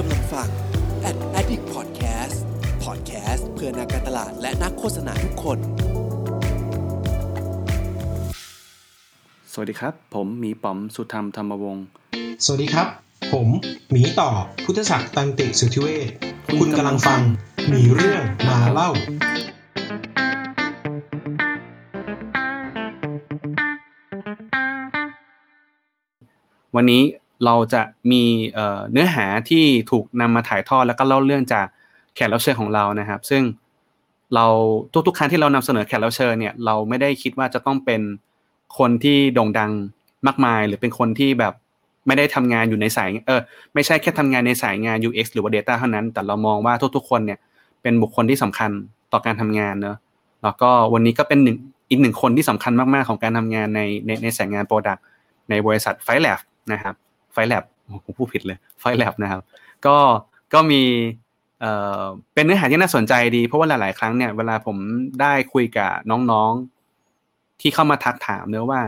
กำลังฟัง Ad Addict Podcast Podcast เพื่อนักการตลาดและนักโฆษณาทุกคน สวัสดีครับ ผมหมีป๋อมสุธรรมธรรมวงศ์ สวัสดีครับ ผมหมีต่อพุทธศักดิ์ตันติสุทธิเวชคุณกำลังฟังหมีเรื่องมาเล่า วันนี้ เราจะมีเนื้อหาที่ถูกนำมาถ่ายทอดแล้วก็เล่าเรื่องจากแขกรับเชิญของเรานะครับ ซึ่งเราทุกๆครั้งที่เรานำเสนอแขกรับเชิญเนี่ยเราไม่ได้คิดว่าจะต้องเป็นคนที่โด่งดังมากมาย หรือเป็นคนที่แบบไม่ได้ทำงานอยู่ในสายเออไม่ใช่แค่ทำงานในสายงาน UX หรือว่า Data เท่านั้น แต่เรามองว่าทุกๆคนเนี่ยเป็นบุคคลที่สำคัญต่อการทำงานเนอะแล้วก็วันนี้ก็เป็นหนึ่งอีกหนึ่งคนที่สำคัญมากๆของการทำงานในในในสายงาน Product ในบริษัทไฟแลบนะครับ ไฟแลบผมพูดผิดเลยไฟแลบนะครับ ก็ก็มีเอ่อเป็นเนื้อหาที่น่าสนใจดี เพราะว่าหลาย ๆ ครั้งเนี่ยเวลาผมได้คุยกับน้องๆ ที่เข้ามาทักถามเนื้อว่า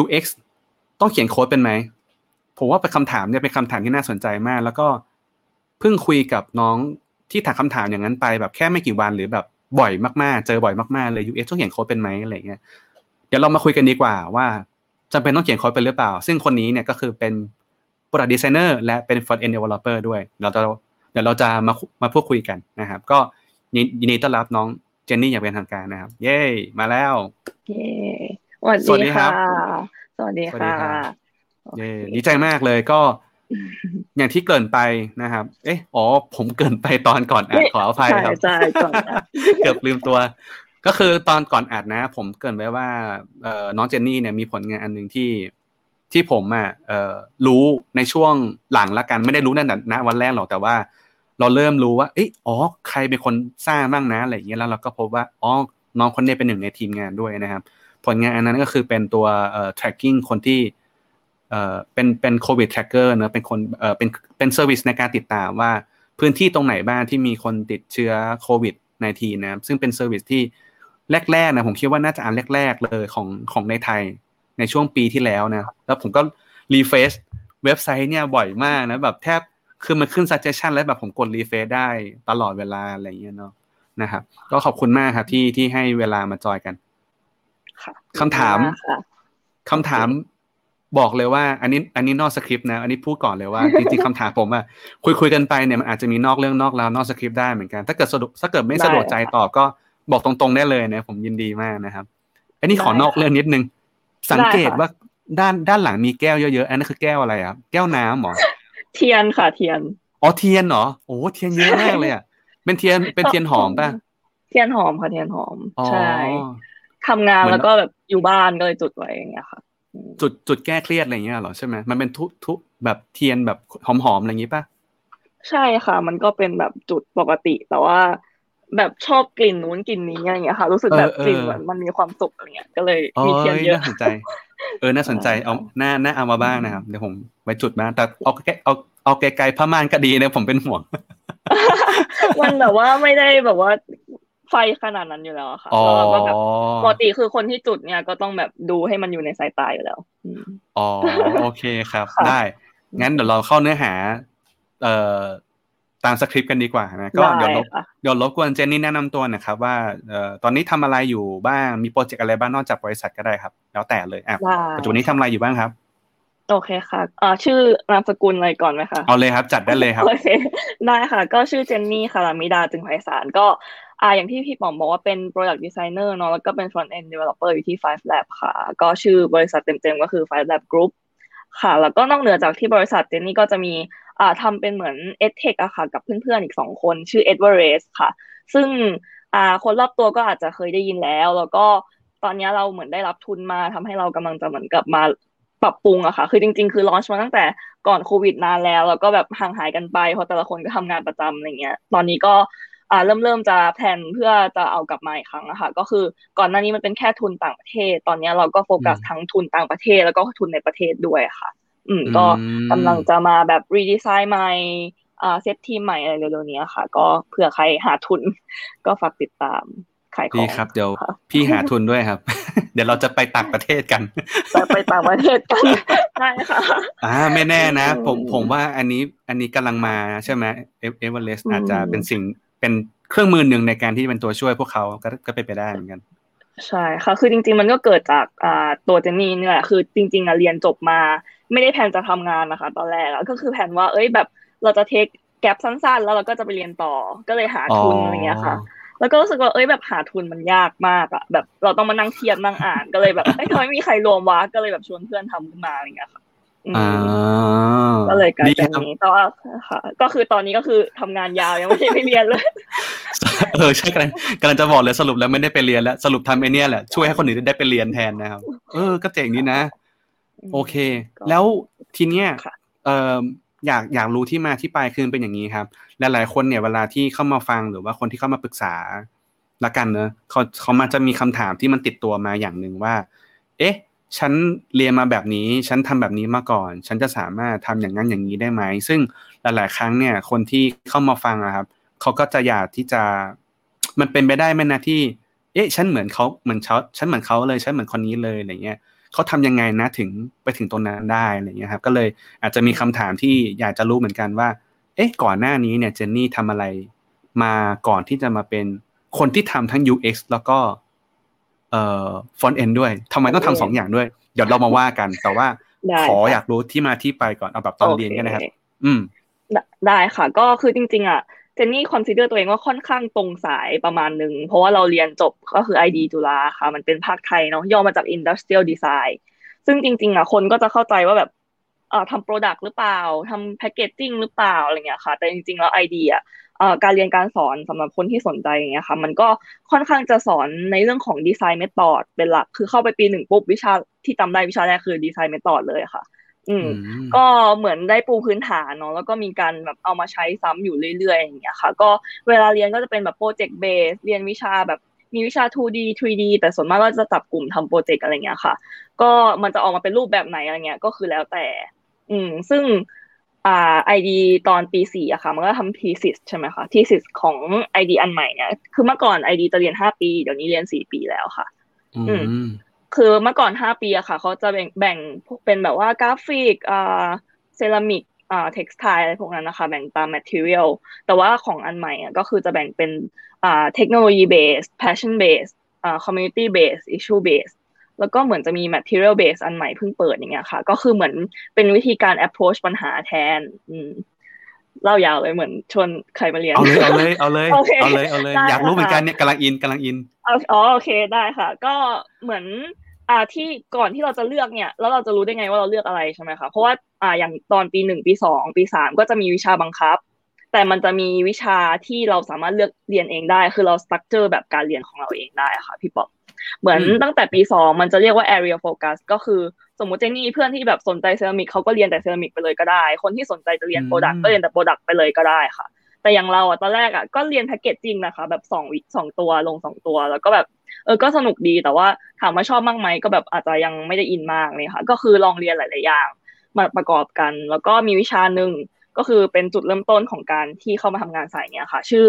UX ต้องเขียนโค้ดเป็นไหมผมว่าเป็นคำถามเนี่ยเป็นคำถามที่น่าสนใจมาก แล้วก็เพิ่งคุยกับน้องที่ถามคำถามอย่างนั้นไปแบบแค่ไม่กี่วันหรือแบบบ่อยมากๆ เจอบ่อยมากๆเลย UX ต้องเขียนโค้ดเป็นไหมอะไรเงี้ยเดี๋ยวเรามาคุยกันดีกว่าว่าจำเป็นต้องเขียนโค้ดเป็นหรือเปล่า ซึ่งคนนี้เนี่ยก็คือเป็น Product Designer และเป็น Front End Developer ด้วย เราจะเดี๋ยวเราจะมามาพูดคุยกันนะครับ ก็ยินดีต้อนรับน้องเจนนี่อย่างเป็นทางการนะครับ เย้มาแล้วเย้สวัสดีครับ สวัสดีสวัสดีค่ะครับโอเคเย้ดีใจมากเลยก็ อย่างที่เกริ่นไปนะครับ เอ๊ะอ๋อ ผมเกริ่นไปตอนก่อนอ่านขออภัยครับใช่ใช่ก่อนนะเกือบลืมตัว ก็คือตอนก่อนอัดนะ ผมเกรินไว้ว่าเอ่อน้องเจนนี่เนี่ยมีผลงานอันหนึ่งที่ ที่ผมอะรู้ในช่วงหลังละกันไม่ได้รู้ตั้งแต่ณวันแรกหรอกแต่ว่า เราเริ่มรู้ว่าเอ๊ะอ๋อใครเป็นคนสร้างบ้างนะอะไรอย่างเงี้ยแล้วเราก็พบว่าอ๋อน้องคนนี้เป็นหนึ่งในทีมงานด้วยนะครับ ผลงานอันนั้นก็คือเป็นตัว tracking คนที่เป็นเป็นโควิด tracker เนอะเป็นคนเอ่อเป็นเป็น service ในการติดตามว่าพื้นที่ตรงไหนบ้างที่มีคนติดเชื้อโควิด -19 นะครับซึ่งเป็น service ที่แรกๆนะผมคิดว่าน่าจะอันแรกๆเลยของของในไทย ในช่วงปีที่แล้วนะ แล้วผมก็ refresh เว็บไซต์เนี่ยบ่อยมากนะแบบแทบคือมันขึ้น suggestion แล้วแบบผมกด refresh ได้ตลอดเวลาอะไรอย่างเงี้ยเนาะนะครับ ก็ขอบคุณมากครับที่ที่ให้เวลามาจอยกันค่ะคำถามค่ะคำถามบอกเลยว่า อันนี้ อันนี้นอกสคริปต์นะ อันนี้พูดก่อนเลยว่าจริงๆคำถามผมอะคุยคุยกันไปเนี่ยมันอาจจะมีนอกเรื่องนอกราวนอกสคริปต์ได้เหมือนกัน ถ้าเกิดสะดวกถ้าเกิดไม่สะดวกใจตอบก็บอกตรงๆได้เลยนะผมยินดีมากนะครับ อันนี้ขอนอกเรื่องนิดนึง สังเกตว่าด้านด้านหลังมีแก้วเยอะๆ อันนั้นคือแก้วอะไรครับแก้วน้ำเหรอ เทียนค่ะ เทียน อ๋อ เทียนเหรอ โอ้เทียนเยอะมากเลยอะ เป็นเทียน เป็นเทียนหอมป่ะ เทียนหอมค่ะ เทียนหอมอ๋อใช่ทำงานเหมือนแล้วก็แบบอยู่บ้านก็เลยจุดไว้อย่างเงี้ยค่ะอืมจุดจุดแก้เครียดอะไรอย่างเงี้ยเหรอใช่ไหมมันเป็นทุทุแบบเทียนแบบหอมๆอะไรอย่างงี้ป่ะ ใช่ค่ะ มันก็เป็นแบบจุดปกติแต่ว่า แบบชอบกลิ่นนู้นกลิ่นนี้อะไรเงี้ยค่ะ รู้สึกแบบเออเออกลิ่นเหมือนมันมีความสุขอะไรเงี้ยก็เลยอ๋อมีเทียนเยอะน่าสนใจ เออน่าสนใจเอาหน้าหน้าเอามาบ้างนะครับเดี๋ยวผมไว้จุดบ้างแต่เอาใกล้เอาเอาไกลๆผ้าม่านก็ดีนะผมเป็นห่วงมันแบบว่าไม่ได้แบบว่าไฟขนาดนั้นอยู่แล้วอะค่ะอ๋อแล้วเราก็แบบปกติคือคนที่จุดเนี่ยก็ต้องแบบดูให้มันอยู่ในสายตาอยู่แล้วอืมอ๋อโอเคครับค่ะได้ งั้นเดี๋ยวเราเข้าเนื้อหา เอ่อ ตามสคริปต์กันดีกว่านะก็เดี๋ยวลบค่ะเดี๋ยวรบกวนเจนนี่แนะนำตัวหนะครับว่าเอ่อตอนนี้ทำอะไรอยู่บ้างมีโปรเจกต์อะไรบ้างนอกจากบริษัทก็ได้ครับ แล้วแต่เลยอะได้ปัจจุบันนี้ทำอะไรอยู่บ้างครับโอเคค่ะอ่าชื่อนามสกุลอะไรก่อนไหมคะเอาเลยครับจัดได้เลยครับโอเคได้ค่ะ ก็ชื่อเจนนี่ค่ะลามิดาจึงไพศาลก็อ่าอย่างที่พี่ป๋อมบอกว่าเป็น product designer เนอะแล้วก็เป็น front end developer อยู่ที่ Five Lab ค่ะ ก็ชื่อบริษัทเต็มๆก็คือ Five Lab Group ค่ะ แล้วก็นอกเหนือจากที่บริษัทเจนนี่ก็จะมีอ่า ทำเป็นเหมือน edtech อะค่ะ กับเพื่อนๆอีกสองคนชื่อ Edward Race ค่ะ ซึ่งอ่าคนรอบตัวก็อาจจะเคยได้ยินแล้ว แล้วก็ตอนนี้เราเหมือนได้รับทุนมาทำให้เรากำลังจะเหมือนกับมาปรับปรุงอะค่ะ คือจริง ๆ คือลอนช์มาตั้งแต่ก่อนโควิดนานแล้ว แล้วก็แบบห่างหายกันไป เพราะแต่ละคนก็ทำงานประจำอะไรเงี้ย ตอนนี้ก็อ่าเริ่มเริ่มจะแพลนเพื่อจะเอากลับมาอีกครั้งอะค่ะก็คือก่อนหน้านี้มันเป็นแค่ทุนต่างประเทศ ตอนนี้เราก็โฟกัสอืมทั้งทุนต่างประเทศแล้วก็ทุนในประเทศด้วยค่ะ อืม ก็อืมกำลังจะมาแบบรีดีไซน์ใหม่อ่าเซตทีมใหม่อะไรเร็วๆนี้ค่ะ ก็เผื่อใครหาทุน ก็ฝากติดตามขายขดีองครับเดี๋ยวค่ะพี่หาทุนด้วยครับ เดี๋ยวเราจะไปต่างประเทศกันไปไปต่างประเทศกันได้ค่ะอ่าไม่แน่นะอืมผมผมว่าอันนี้อันนี้กำลังมาใช่ไหมเอเอเวอเรสอืมอาจจะเป็นสิ่งเป็นเครื่องมือหนึ่งในการที่เป็นตัวช่วยพวกเขาก็ก็เป็นไปได้เหมือนกัน ใช่ค่ะ คือจริง ๆ มันก็เกิดจากอ่าตัวเจนนี่เนี่ยแหละคือจริงๆอะเรียนจบมา ไม่ได้แผนจะทำงานนะคะ ตอนแรกอะก็คือแผนว่า เอ้ยแบบเราจะเทคแกลบสั้น ๆ แล้วเราก็จะไปเรียนต่อก็เลยหาทุนอะไรเงี้ยค่ะ แล้วก็รู้สึกว่าเอ้ยแบบหาทุนมันยากมากอะแบบเราต้องมานั่งเทียบนั่งอ่านก็เลยแบบเอ้ยทำไมไม่มีใครรวมวะก็เลยแบบชวนเพื่อนทำขึ้นมาอะไรเงี้ยค่ะอืมอ่า ก็เลยกลายดีเป็นครับนี้แต่ว่าค่ะ ก็คือตอนนี้ก็คือทำงานยาวยังไม่ได้ไปเรียนเลย เออใช่กำลังกำลังจะบอกเลยสรุปแล้วไม่ได้ไปเรียนแล้วสรุปทำไอเนี้ยแหละช่วยให้คนอื่นได้ไปเรียนแทนนะครับ เออ ก็เจ๋งดีนะ โอเค แล้วทีเนี้ยค่ะเอ่ออยากอยากรู้ที่มาที่ไปคือเป็นอย่างนี้ครับหลายๆคนเนี่ยเวลาที่เข้ามาฟังหรือว่าคนที่เข้ามาปรึกษาละกันเนอะเขาเขามาจะมีคำถามที่มันติดตัวมาอย่างหนึ่งว่า เอ๊ะ ฉันเรียนมาแบบนี้ ฉันทำแบบนี้มาก่อน ฉันจะสามารถทำอย่างนั้นอย่างนี้ได้ไหม ซึ่งหลาย ๆ ครั้งเนี่ยคนที่เข้ามาฟังอะครับเขาก็จะอยากที่จะมันเป็นไปได้ไหมนะที่ เอ๊ะ ฉันเหมือนเขาเหมือนเขาฉันเหมือนเขาเลยฉันเหมือนคนนี้เลยอะไรเงี้ยเขาทำยังไงนะถึงไปถึงตรงนั้นได้อะไรเงี้ยครับ ก็เลยอาจจะมีคำถามที่อยากจะรู้เหมือนกันว่า เอ๊ะ ก่อนหน้านี้เนี่ยเจนนี่ทำอะไร มาก่อนที่จะมาเป็นคนที่ทำทั้ง UX แล้วก็ เอ่อ front end ด้วยทำไมต้องทำสองอย่างด้วย เดี๋ยวเรามาว่ากัน แต่ว่าได้ขอค่ะอยากรู้ที่มาที่ไปก่อนเอาแบบตอนเรียนกันนะครับ อืม ได้ได้ค่ะก็คือจริง ๆ อะเจนนี่ consider ตัวเองว่าค่อนข้างตรงสายประมาณหนึ่ง เพราะว่าเราเรียนจบก็คือ ID จุฬาค่ะ มันเป็นภาคไทยเนาะย่อมาจาก Industrial Design ซึ่งจริง ๆ อะคนก็จะเข้าใจว่าแบบเอ่อทำ product หรือเปล่าทำ packaging หรือเปล่าอะไรเงี้ยค่ะ แต่จริง ๆ แล้ว ID อะเอ่อ การเรียนการสอนสำหรับคนที่สนใจอย่างเงี้ยค่ะ มันก็ค่อนข้างจะสอนในเรื่องของ design method เป็นหลัก คือเข้าไปปีหนึ่งปุ๊บวิชาที่จำได้วิชาแรกคือ design method เลยค่ะอืมอืม ก็เหมือนได้ปูพื้นฐานเนาะแล้วก็มีการแบบเอามาใช้ซ้ำอยู่เรื่อยๆอย่างเงี้ยค่ะ ก็เวลาเรียนก็จะเป็นแบบ project based เรียนวิชาแบบมีวิชา 2D 3D แต่ส่วนมากก็จะจับกลุ่มทำโปรเจกต์อะไรเงี้ยค่ะ ก็มันจะออกมาเป็นรูปแบบไหนอะไรเงี้ย ก็คือแล้วแต่ อืม ซึ่ง อ่า ID ตอนปีสี่อะค่ะ มันก็ทำ thesis ใช่ไหมคะ thesis ของ ID อันใหม่เนี่ยคือเมื่อก่อน ID จะเรียนห้าปี เดี๋ยวนี้เรียนสี่ปีแล้วค่ะ อืมคือเมื่อก่อนห้าปีอะค่ะเขาจะแบ่งแบ่งพวกเป็นแบบว่ากราฟิกอ่าเซรามิกอ่า textile อะไรพวกนั้นนะคะ แบ่งตาม material แต่ว่าของอันใหม่อะก็คือจะแบ่งเป็นอ่าเทคโนโลยี base passion base อ่า community base issue base แล้วก็เหมือนจะมี material base อันใหม่เพิ่งเปิดอย่างเงี้ยค่ะ ก็คือเหมือนเป็นวิธีการ approach ปัญหาแทนอืมเล่ายาวเลยเหมือนชวนใครมาเรียน เอาเลยเอาเลยเอาเลยโอเคเอาเลยเอาเลยได้อยากรู้เหมือนกันค่ะเนี่ยกำลังอินกำลังอินเอาอ๋อโอเคได้ค่ะ ก็เหมือนอ่าที่ก่อนที่เราจะเลือกเนี่ย แล้วเราจะรู้ได้ไงว่าเราเลือกอะไรใช่ไหมคะเพราะว่าอ่าอย่างตอนปีหนึ่งปีสองปีสามก็จะมีวิชาบังคับ แต่มันจะมีวิชาที่เราสามารถเลือกเรียนเองได้ คือเรา structure แบบการเรียนของเราเองได้ค่ะพี่ป๊อป เหมือนอืมตั้งแต่ปีสองมันจะเรียกว่า area focus ก็คือสมมติเจนนี่เพื่อนที่แบบสนใจเซรามิกเขาก็เรียนแต่เซรามิกไปเลยก็ได้ คนที่สนใจจะเรียน product ก็เรียนแต่ product ไปเลยก็ได้ค่ะ แต่อย่างเราอะตอนแรกอะก็เรียน packaging นะคะ แบบสองวิสองตัวลงสองตัวแล้วก็แบบเออก็สนุกดีแต่ว่าถามว่าชอบมากไหมก็แบบอาจจะยังไม่ได้อินมากเลยค่ะ ก็คือลองเรียนหลายๆอย่างมาประกอบกัน แล้วก็มีวิชาหนึ่งก็คือเป็นจุดเริ่มต้นของการที่เข้ามาทำงานสายเนี้ยค่ะ ชื่อ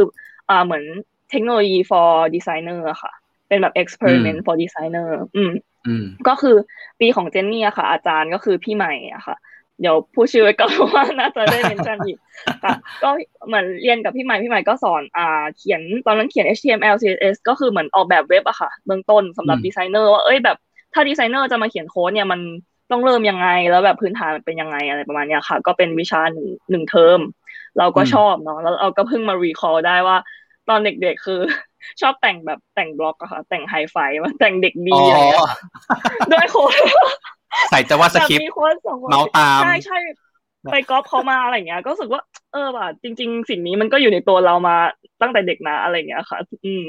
อ่าเหมือนเทคโนโลยี for designer อะค่ะ เป็นแบบ experiment for designer อืมอืมก็คือปีของเจนนี่อะค่ะ อาจารย์ก็คือพี่ใหม่อะค่ะ เดี๋ยวพูดชื่อไว้ก่อนว่าน่าจะได้เมนชั่นอีกค่ะ ก็เหมือนเรียนกับพี่ใหม่พี่ใหม่ก็สอนอ่าเขียนตอนนั้นเขียน HTML CSS ก็คือเหมือนออกแบบเว็บอะค่ะ เบื้องต้นสำหรับอืมดีไซเนอร์ว่าเอ้ยแบบ ถ้าดีไซเนอร์จะมาเขียนโค้ดเนี่ยมันต้องเริ่มยังไง แล้วแบบพื้นฐานมันเป็นยังไงอะไรประมาณเนี้ยค่ะ ก็เป็นวิชาหนึ่งหนึ่งเทอมเราก็ชอบเนาะแล้วเราก็เพิ่งมา recall ได้ว่า ตอนเด็กๆคือ ชอบแต่งแบบแต่งบล็อกอะค่ะ แต่งไฮไฟมาแต่งเด็กดีอ๋ออะไรเงี้ยด้วยโค้ดใส่จะว่าสคริปแบบมีโค้ดส่งเมาส์ตามใช่ใช่ไปก๊อปเขามาอะไรเงี้ย ก็รู้สึกว่า เออว่ะจริง ๆ สิ่งนี้มันก็อยู่ในตัวเรามาตั้งแต่เด็กนะอะไรเงี้ยค่ะ อืม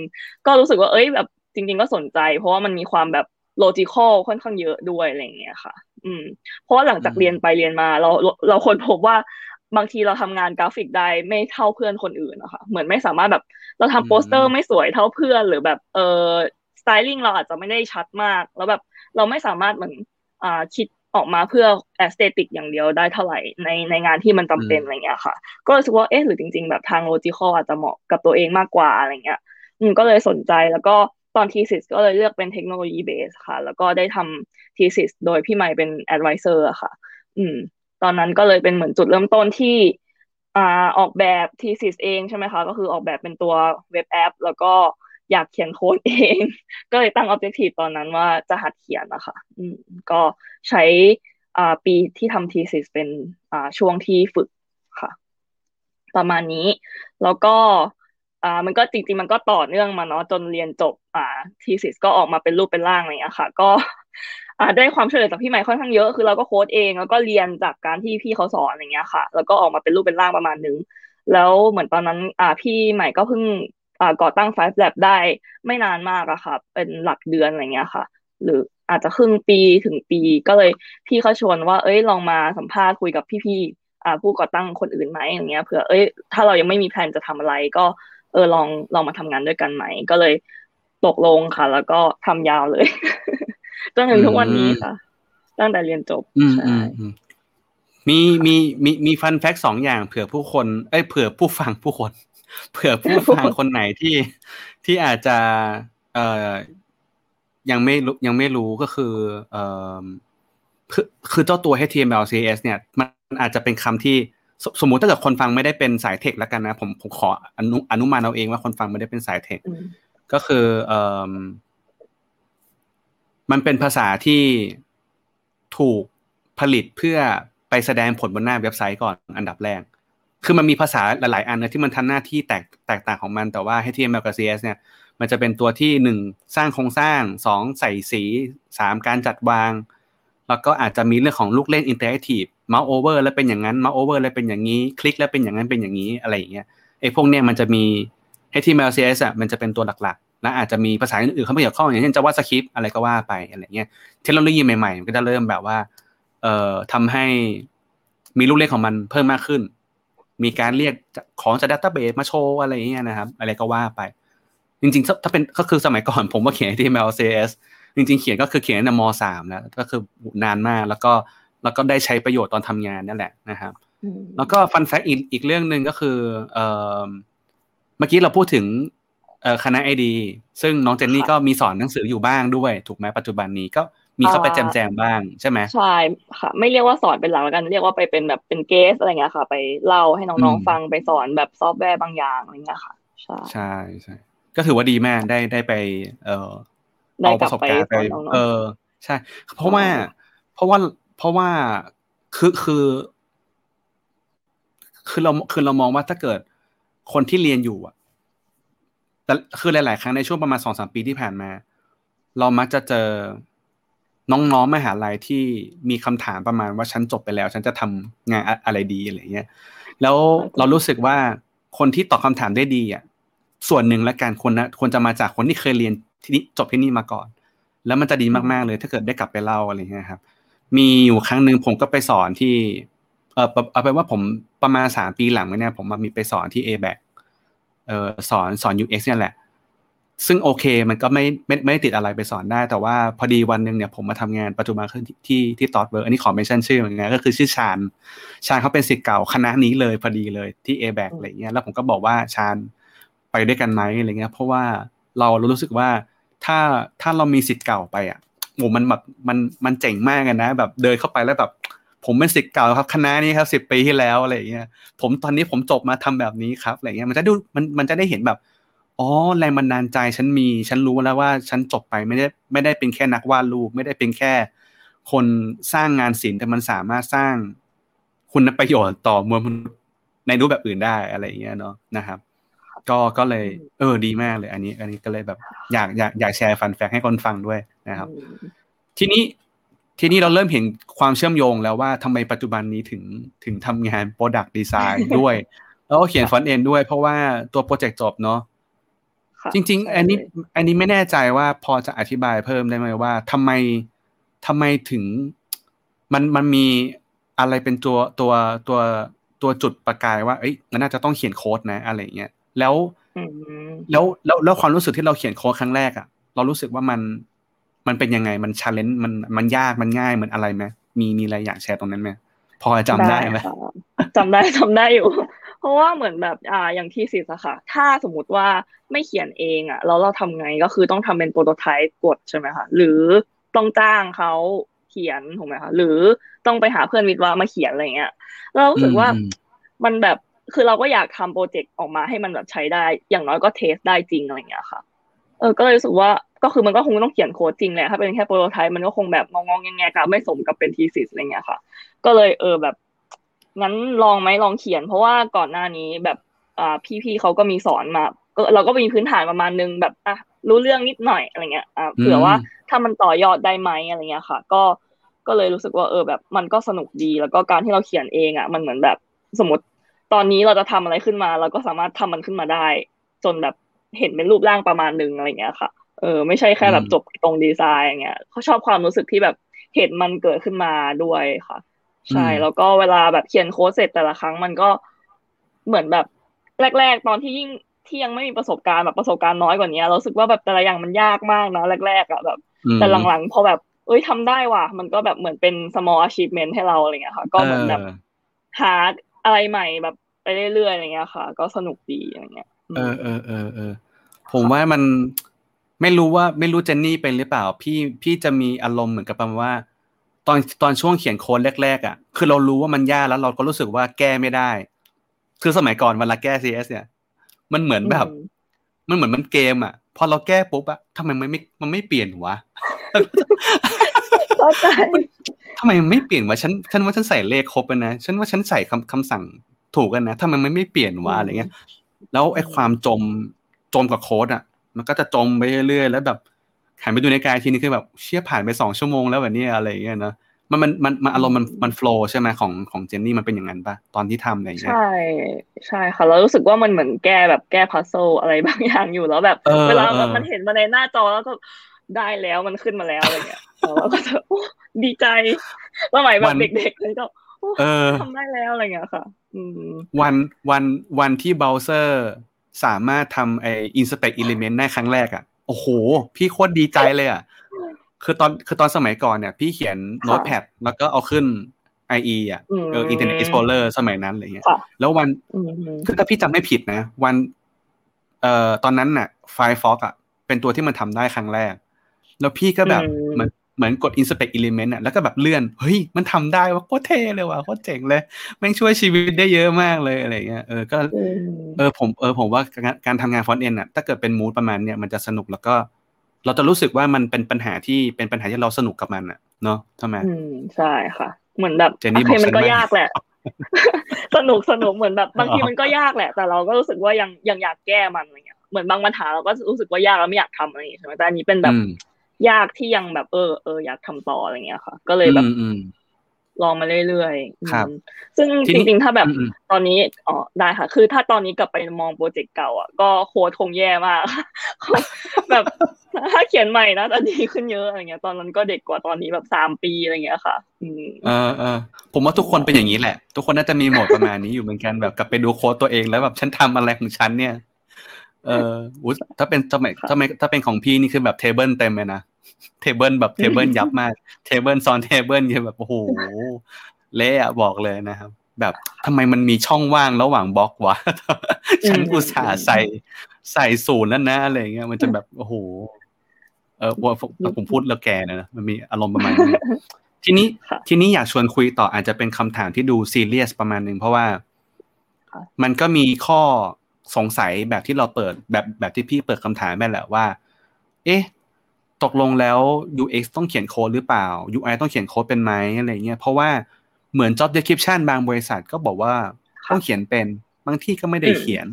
ก็รู้สึกว่าเอ้ยแบบจริง ๆ ก็สนใจ เพราะว่ามันมีความแบบ logical ค่อนข้างเยอะด้วยอะไรเงี้ยค่ะ อืม เพราะว่าหลังจากอืมเรียนไปเรียนมา เราเราเราค้นพบว่า บางทีเราทำงานกราฟิกได้ไม่เท่าเพื่อนคนอื่นนะคะเหมือนไม่สามารถแบบ เราทำโปสเตอร์ไม่สวยเท่าเพื่อน หรือแบบเออ styling เราอาจจะไม่ได้ชัดมาก แล้วแบบเราไม่สามารถเหมือนอ่าคิดออกมาเพื่อ aesthetic อย่างเดียวได้เท่าไหร่ในในงานที่มันจำเป็นอะไรเงี้ยค่ะ ก็รู้สึกว่าเอ๊ะหรือจริง ๆ แบบทาง logical อาจจะเหมาะกับตัวเองมากกว่าอะไรเงี้ยอืมก็เลยสนใจแล้วก็ตอน thesis ก็เลยเลือกเป็น technology based ค่ะ แล้วก็ได้ทำ thesis โดยพี่ใหม่เป็น advisor ค่ะ อืม ตอนนั้นก็เลยเป็นเหมือนจุดเริ่มต้นที่อ่าออกแบบ thesis เองใช่ไหมคะ ก็คือออกแบบเป็นตัว web app แล้วก็อยากเขียนโค้ดเอง ก็เลยตั้ง objective ตอนนั้นว่าจะหัดเขียนนะคะอืมก็ใช้อ่าปีที่ทำทีสิสเป็นอ่าช่วงที่ฝึกค่ะ ประมาณนี้ แล้วก็ อ่ามันก็จริงๆมันก็ต่อเนื่องมาเนาะจนเรียนจบอ่าทีสิสก็ออกมาเป็นรูปเป็นร่างอะไรอย่างเงี้ยค่ะ ก็อ่าได้ความช่วยเหลือจากพี่ใหม่ค่อนข้างเยอะคือเราก็โค้ดเองแล้วก็เรียนจากการที่พี่เขาสอนอะไรเงี้ยค่ะ แล้วก็ออกมาเป็นรูปเป็นร่างประมาณนึงแล้วเหมือนตอนนั้นอ่าพี่ใหม่ก็เพิ่งอ่าก่อตั้ง Five Lab ได้ไม่นานมากอะค่ะ เป็นหลักเดือนอะไรเงี้ยค่ะ หรืออาจจะครึ่งปีถึงปีก็เลยพี่เขาชวนว่า เอ้ยลองมาสัมภาษณ์คุยกับพี่ๆอ่าผู้ก่อตั้งคนอื่นไหมอย่างเงี้ยเผื่อเอ้ยถ้าเรายังไม่มีแผนจะทำอะไรก็ ออลองลองมาทำงานด้วยกันไหม ก็เลยตกลงค่ะ แล้วก็ทำยาวเลยจนถึงทุกวันนี้ค่ะ ตั้งแต่เรียนจบอืมใช่อืมอืมมีมีมีมีฟันแฟกสองอย่างเผื่อผู้คน เอ้ยเผื่อผู้ฟังผู้คน เผื่อผู้ฟังคนไหนที่ที่อาจจะ เอ่อยังไม่รู้ยังไม่รู้ก็คือ เอ่อคือคือเจ้าตัว HTML CSS เนี่ย มันอาจจะเป็นคำที่ สสมมุติถ้าเกิดคนฟังไม่ได้เป็นสายเทคแล้วกันนะผมผมขออนุอนุมานเอาเองว่าคนฟังไม่ได้เป็นสายเทคอืมก็คือเอ่อมันเป็นภาษาที่ถูกผลิตเพื่อไปแสดงผลบนหน้าเว็บไซต์ก่อนอันดับแรก คือมันมีภาษาหลาย ๆ อันนะที่มันทำหน้าที่แตกแตกต่างของมัน แต่ว่า HTML กับ CSS เนี่ย มันจะเป็นตัวที่หนึ่งสร้างโครงสร้างสองใส่สีสามการจัดวาง แล้วก็อาจจะมีเรื่องของลูกเล่น interactive mouse over แล้วเป็นอย่างนั้น mouse over แล้วเป็นอย่างนี้ คลิกแล้วเป็นอย่างนั้นเป็นอย่างนี้อะไรอย่างเงี้ยไอ้พวกเนี้ยมันจะมี HTML CSS อะมันจะเป็นตัวหลักๆ และอาจจะมีภาษาอื่นๆเข้ามาเกี่ยวข้องอย่างเช่น JavaScript อะไรก็ว่าไปอะไรเงี้ยเทคโนโลยีใหม่ๆมันก็จะเริ่มแบบว่าเอ่อทำให้มีลูกเล่นของมันเพิ่มมากขึ้น มีการเรียกของจากดัตต้าเบสมาโชว์อะไรเงี้ยนะครับ อะไรก็ว่าไป จริงๆ ถ้าเป็นก็คือสมัยก่อนผมว่าเขียน HTML CSS จริงๆเขียนก็คือเขียนในมสามแล้วก็คือนานมากแล้วก็แล้วก็ได้ใช้ประโยชน์ตอนทำงานนั่นแหละนะครับอืมแล้วก็ฟันแฟกอีกอีกเรื่องหนึ่งก็คือเอ่อเมื่อกี้เราพูดถึงเอ่อคณะไอดีซึ่งน้องเจนนี่ก็มีสอนหนังสืออยู่บ้างด้วย ถูกไหมปัจจุบันนี้ก็มีเข้าไปแจมแจมๆบ้างใช่ไหมใช่ค่ะ ไม่เรียกว่าสอนเป็นหลักแล้วกัน เรียกว่าไปเป็นแบบเป็นเกสอะไรเงี้ยค่ะ ไปเล่าให้น้องอืมๆฟังไปสอนแบบซอฟต์แวร์บางอย่างอะไรเงี้ยค่ะ ใช่ใช่ใช่ก็ถือว่าดีมากได้ได้ไปเอ่อ ได้เอากปลับระสบไปการณ์สไปอนน้องๆเออ ใช่ เพราะว่า เพราะว่า เพราะว่าคือคือ คือเราคือเรามองว่าถ้าเกิดคนที่เรียนอยู่อะแต่คือหลาย ๆ ครั้งในช่วงประมาณสองสามปีที่ผ่านมา เรามักจะเจอน้องๆมหาลัยที่มีคำถามประมาณว่าฉันจบไปแล้ว ฉันจะทำงานอะอะไรดีอะไรเงี้ยแล้วเรารู้สึกว่าคนที่ตอบคำถามได้ดีอะส่วนหนึ่งและการคนนะควรจะมาจากคนที่เคยเรียน ที่นี่จบที่นี่มาก่อน แล้วมันจะดีมากๆเลย ถ้าเกิดได้กลับไปเล่าอะไรเงี้ยครับ มีอยู่ครั้งหนึ่งผมก็ไปสอนที่ เออเอาไปนว่าผมประมาณสามปีหลังเนี่ยผมมามีไปสอนที่ ABAC เออสอนสอน UX เนี่ยแหละ ซึ่งโอเคมันก็ไม่ไม่ไม่ได้ติดอะไรไปสอนได้ แต่ว่าพอดีวันหนึ่งเนี่ยผมมาทำงานปัจจุบันคือที่ที่ที่ Thoughtworks อันนี้ขอ mention ชื่อเหมือนกันก็คือชื่อชาญชาญเขาเป็นศิษย์เก่าคณะนี้เลยพอดีเลยที่ a b a c อะไรเงี้ยแล้วผมก็บอกว่าชาญไปด้วยกันไหมอะไรเงี้ยเพราะว่าเรารู้สึกว่า ถ้าถ้าเรามีศิษย์เก่าไปอะโหมันแบบมันมันเจ๋งมากกันนะ แบบเดินเข้าไปแล้วแบบ ผมเป็นศิษย์เก่าครับคณะนี้ครับสิบปีที่แล้วอะไรอย่างเงี้ยผมตอนนี้ผมจบมาทำแบบนี้ครับอะไรเงี้ยมันจะดูมันมันจะได้เห็นแบบอ๋อแรงบันดาลใจฉันมีฉันรู้แล้วว่าฉันจบไปไม่ได้ไม่ได้เป็นแค่นักวาดรูปไม่ได้เป็นแค่ คนสร้างงานศิลป์แต่มันสามารถสร้างคุณประโยชน์ต่อมวลมนุษย์ในรูปแบบอื่นได้อะไรอย่างเงี้ยเนาะนะครับ ก็ก็เลยเออดีมากเลยอันนี้ อันนี้ก็เลยแบบอยากอยากอยากแชร์ fun fact ให้คนฟังด้วยนะครับอืมทีนี้ทีนี้เราเริ่มเห็นความเชื่อมโยงแล้วว่าทำไมปัจจุบันนี้ถึงถึงทำงาน Product Design ด้วย แล้วก็เขียน front-end ด้วย เพราะว่าตัวโปรเจกต์จบเนาะค่ะจริงใช่ๆอันนี้เลยอันนี้ไม่แน่ใจว่าพอจะอธิบายเพิ่มได้ไหมว่าทำไมทำไมถึงมันมันมีอะไรเป็นตัวตัวตัวตัวจุดประกายว่า เอ้ยมันน่าจะต้องเขียนโค้ดนะ อะไรอย่างเงี้ย แล้วอืมแล้วแล้วแล้วความรู้สึกที่เราเขียนโค้ดครั้งแรกอะ่ะ เรารู้สึกว่ามันมันเป็นยังไงมันชาเลนจ์มันมันยากมันง่ายมันอะไรไหมมีมีอะไรอยากแชร์ตรงนั้นไหมพอจำได้ไหมค่ะจำได้จำได้อยู่ เพราะว่าเหมือนแบบอ่าอย่างที่สิอะค่ะ ถ้าสมมติว่าไม่เขียนเองอะแล้วเราทำไงก็คือต้องทำเป็นโปรโตไทป์กดใช่ไหมคะหรือต้องจ้างเขาเขียนถูกไหมคะหรือต้องไปหาเพื่อนวิทย์ว่ามาเขียนอะไรเงี้ยเรารู้สึกว่ามันแบบ คือเราก็อยากทำโปรเจกต์ออกมาให้มันแบบใช้ได้ อย่างน้อยก็เทสได้จริงอะไรเงี้ยค่ะ เออ ก็เลยรู้สึกว่าก็คือมันก็คงต้องเขียนโค้ดจริงแหละถ้าเป็นแค่โปรโตไทป์มันก็คงแบบงงๆแงๆกับไม่สมกับเป็นทีสิสอะไรเงี้ยค่ะ ก็เลยเออแบบงั้นลองไหมลองเขียน เพราะว่าก่อนหน้านี้แบบอ่าพี่ๆเขาก็มีสอนมาก็เราก็มีพื้นฐานประมาณนึงแบบอะรู้เรื่องนิดหน่อยอะไรเงี้ยอ่าเผื่อว่าถ้ามันต่อยอดได้ไหมอะไรเงี้ยค่ะ ก็ก็เลยรู้สึกว่าเออแบบมันก็สนุกดีแล้วก็การที่เราเขียนเองอะมันเหมือนแบบสมมติ ตอนนี้เราจะทำอะไรขึ้นมา เราก็สามารถทำมันขึ้นมาได้ จนแบบเห็นเป็นรูปร่างประมาณนึงอะไรเงี้ยค่ะ เออไม่ใช่แค่แบบจบตรงดีไซน์อย่างเงี้ยเขาชอบความรู้สึกที่แบบเห็นมันเกิดขึ้นมาด้วยค่ะ ใช่แล้วก็เวลาแบบเขียนโค้ดเสร็จแต่ละครั้งมันก็เหมือนแบบแรก ๆ ตอนที่ยิ่งที่ยังไม่มีประสบการณ์แบบประสบการณ์น้อยกว่านี้เราสึกว่าแบบแต่ละอย่างมันยากมากนะแรกๆอะแบบ แต่หลังๆพอแบบเอ้ยทำได้ว่ะมันก็แบบเหมือนเป็น small achievement ให้เราอะไรเงี้ยค่ะ ก็เหมือนแบบหา อะไรใหม่แบบไปเรื่อยๆอะไรเงี้ยค่ะ ก็สนุกดีอะไรเงี้ยเออเออเออเออผมว่ามันไม่รู้ว่าไม่รู้เจนนี่เป็นหรือเปล่า พี่พี่จะมีอารมณ์เหมือนกับประมาณว่า ตอนตอนช่วงเขียนโค้ดแรกๆอะคือเรารู้ว่ามันยากแล้วเราก็รู้สึกว่าแก้ไม่ได้ คือสมัยก่อนเวลาแก้ CS เนี่ย มันเหมือนแบบ มันเหมือนมันเกมอะพอเราแก้ปุ๊บอะทำไมมันไม่มันไม่เปลี่ยนวะ ทำไมมันไม่เปลี่ยนวะฉันฉันว่าฉันใส่เลขครบแล้วนะฉันว่าฉันใส่คำคำสั่งถูกกันนะทำไมมันไม่เปลี่ยนวะอะไรเงี้ย แล้วไอ้ความจมจมกับโค้ดอะ มันก็จะจมไปเรื่อยๆแล้วแบบหันไปดูในกายทีนี้คือแบบเชี่ยผ่านไปสองชั่วโมงแล้วแบบนี้อะไรเงี้ยนะมันมันมันมันอารมณ์มันมันโฟล์ใช่ไหมของของเจนนี่มันเป็นอย่างนั้นปะตอนที่ทำอะไรเงี้ยใชใช่ค่ะแล้วรู้สึกว่ามันเหมือนแก้แบบแก้ puzzle อะไรบางอย่างอยู่แล้วแบบ เวลาแบบมันเห็นมาในหน้าจอแล้วก็ได้แล้วมันขึ้นมาแล้วอะไรเงี้ยเราก็จะดีใจสมัยแบบเด็กๆเลยก็ทำได้แล้วอะไรเงี้ยค่ะวันวันวันที่เบราว์เซอร์สามารถทำไอ inspect element ได้ครั้งแรกอะโอ้โห พี่โคตรดีใจเลยอะคือตอนคือตอนสมัยก่อนเนี่ย พี่เขียนโน้ตแพดแล้วก็เอาขึ้น IE อะเออ Internet Explorer สมัยนั้นอะไรเงี้ย แล้ววันคือถ้าพี่จำไม่ผิดนะ วัน เอ่อตอนนั้นน่ะ Firefox อะเป็นตัวที่มันทำได้ครั้งแรก แล้วพี่ก็แบบเหมือน เหมือนกด inspect element อะแล้วก็แบบเลื่อน เฮ้ย มันทำได้ว่าโคตรเท่เลยว่ะโคตรเจ๋งเลยแม่งช่วยชีวิตได้เยอะมากเลยอะไรเงี้ยเออก็เออผมเออผมว่าการทำงานฟอนต์เอ็นอะถ้าเกิดเป็นมูดประมาณเนี้ยมันจะสนุกแล้วก็ เราจะรู้สึกว่ามันเป็นปัญหาที่เป็นปัญหาที่เราสนุกกับมันอะเนาะทำไมอืมใช่ค่ะ เหมือนแบบโอเคมันก็ยากแหละสนุกสนุกเหมือนแบบบางทีมันก็ยากแหละ แต่เราก็รู้สึกว่ายังยังอยากแก้มันอะไรเงี้ยเหมือนบางปัญหาเราก็รู้สึกว่ายากเราไม่อยากทำอะไรอย่างเงี้ยใช่ไหมแต่อันนี้เป็นแบบ ยากที่ยังแบบ เออเอออยากทำต่ออะไรเงี้ยค่ะ ก็เลยแบบลองมาเรื่อยๆครับ ซึ่งจริงๆ ถ้าแบบตอนนี้อ๋อได้ค่ะ คือถ้าตอนนี้กลับไปมองโปรเจกต์เก่าอะก็โค้ดคงแย่มาก แบบถ้าเขียนใหม่นะตอนดีขึ้นเยอะอะไรเงี้ย ตอนนั้นก็เด็กกว่าตอนนี้แบบสามปีอะไรเงี้ยค่ะ อืมเออเออผมว่าทุกคนเป็นอย่างนี้แหละ ทุกคนน่าจะมีโหมดประมาณนี้อยู่เหมือนกันแบบกลับไปดูโค้ดตัวเองแล้วแบบฉันทำอะไรของฉันเนี่ย เอออุ้ถ้าเป็นสมัยถ้าไม่ถ้าเป็นของพี่นี่คือแบบ table เต็มเลยนะ table แบบ table ยับมาก table ซ้อน table คือแบบโอ้โหเละบอกเลยนะครับ แบบทำไมมันมีช่องว่างระหว่างบล็อกวะ ฉันอุตส่าห์ใส่ใส่ศูนย์แล้วนะอะไรเงี้ยมันจะแบบโอ้โหเออว่าผมพูดแล้วแกนะมันมีอารมณ์ประมาณนี้ทีนี้ทีนี้อยากชวนคุยต่ออาจจะเป็นคำถามที่ดูซีเรียสประมาณหนึ่งเพราะว่า มันก็มีข้อ สงสัยแบบที่เราเปิดแบบแบบที่พี่เปิดคำถามแม่แหละว่า เอ๊ะ ตกลงแล้ว UX ต้องเขียนโค้ดหรือเปล่า UI ต้องเขียนโค้ดเป็นไหมอะไรเงี้ยเพราะว่าเหมือน job description บางบริษัทก็บอกว่าต้องเขียนเป็นบางที่ก็ไม่ได้เขียน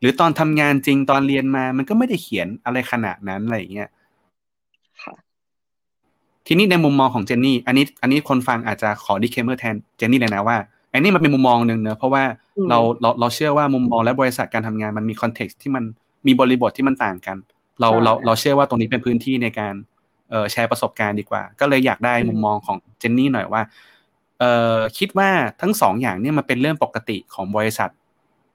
หรือตอนทำงานจริงตอนเรียนมา มันก็ไม่ได้เขียนอะไรขนาดนั้นอะไรเงี้ยทีนี้ในมุมมองของเจนนี่ อันนี้ อันนี้คนฟังอาจจะขอ disclaimer แทนเจนนี่เลยนะว่า อันนี้มันเป็นมุมมองหนึ่งเนอะเพราะว่าเราเราเราเชื่อว่ามุมมองและบริษัทการทำงานมันมี context ที่มันมีบริบทที่มันต่างกัน เราเราเราเชื่อว่าตรงนี้เป็นพื้นที่ในการเแชร์ประสบการณ์ดีกว่า ก็เลยอยากได้มุมมองของเจนนี่หน่อยว่าเออคิดว่าทั้งสองอย่างเนี่ยมันเป็นเรื่องปกติของบริษัท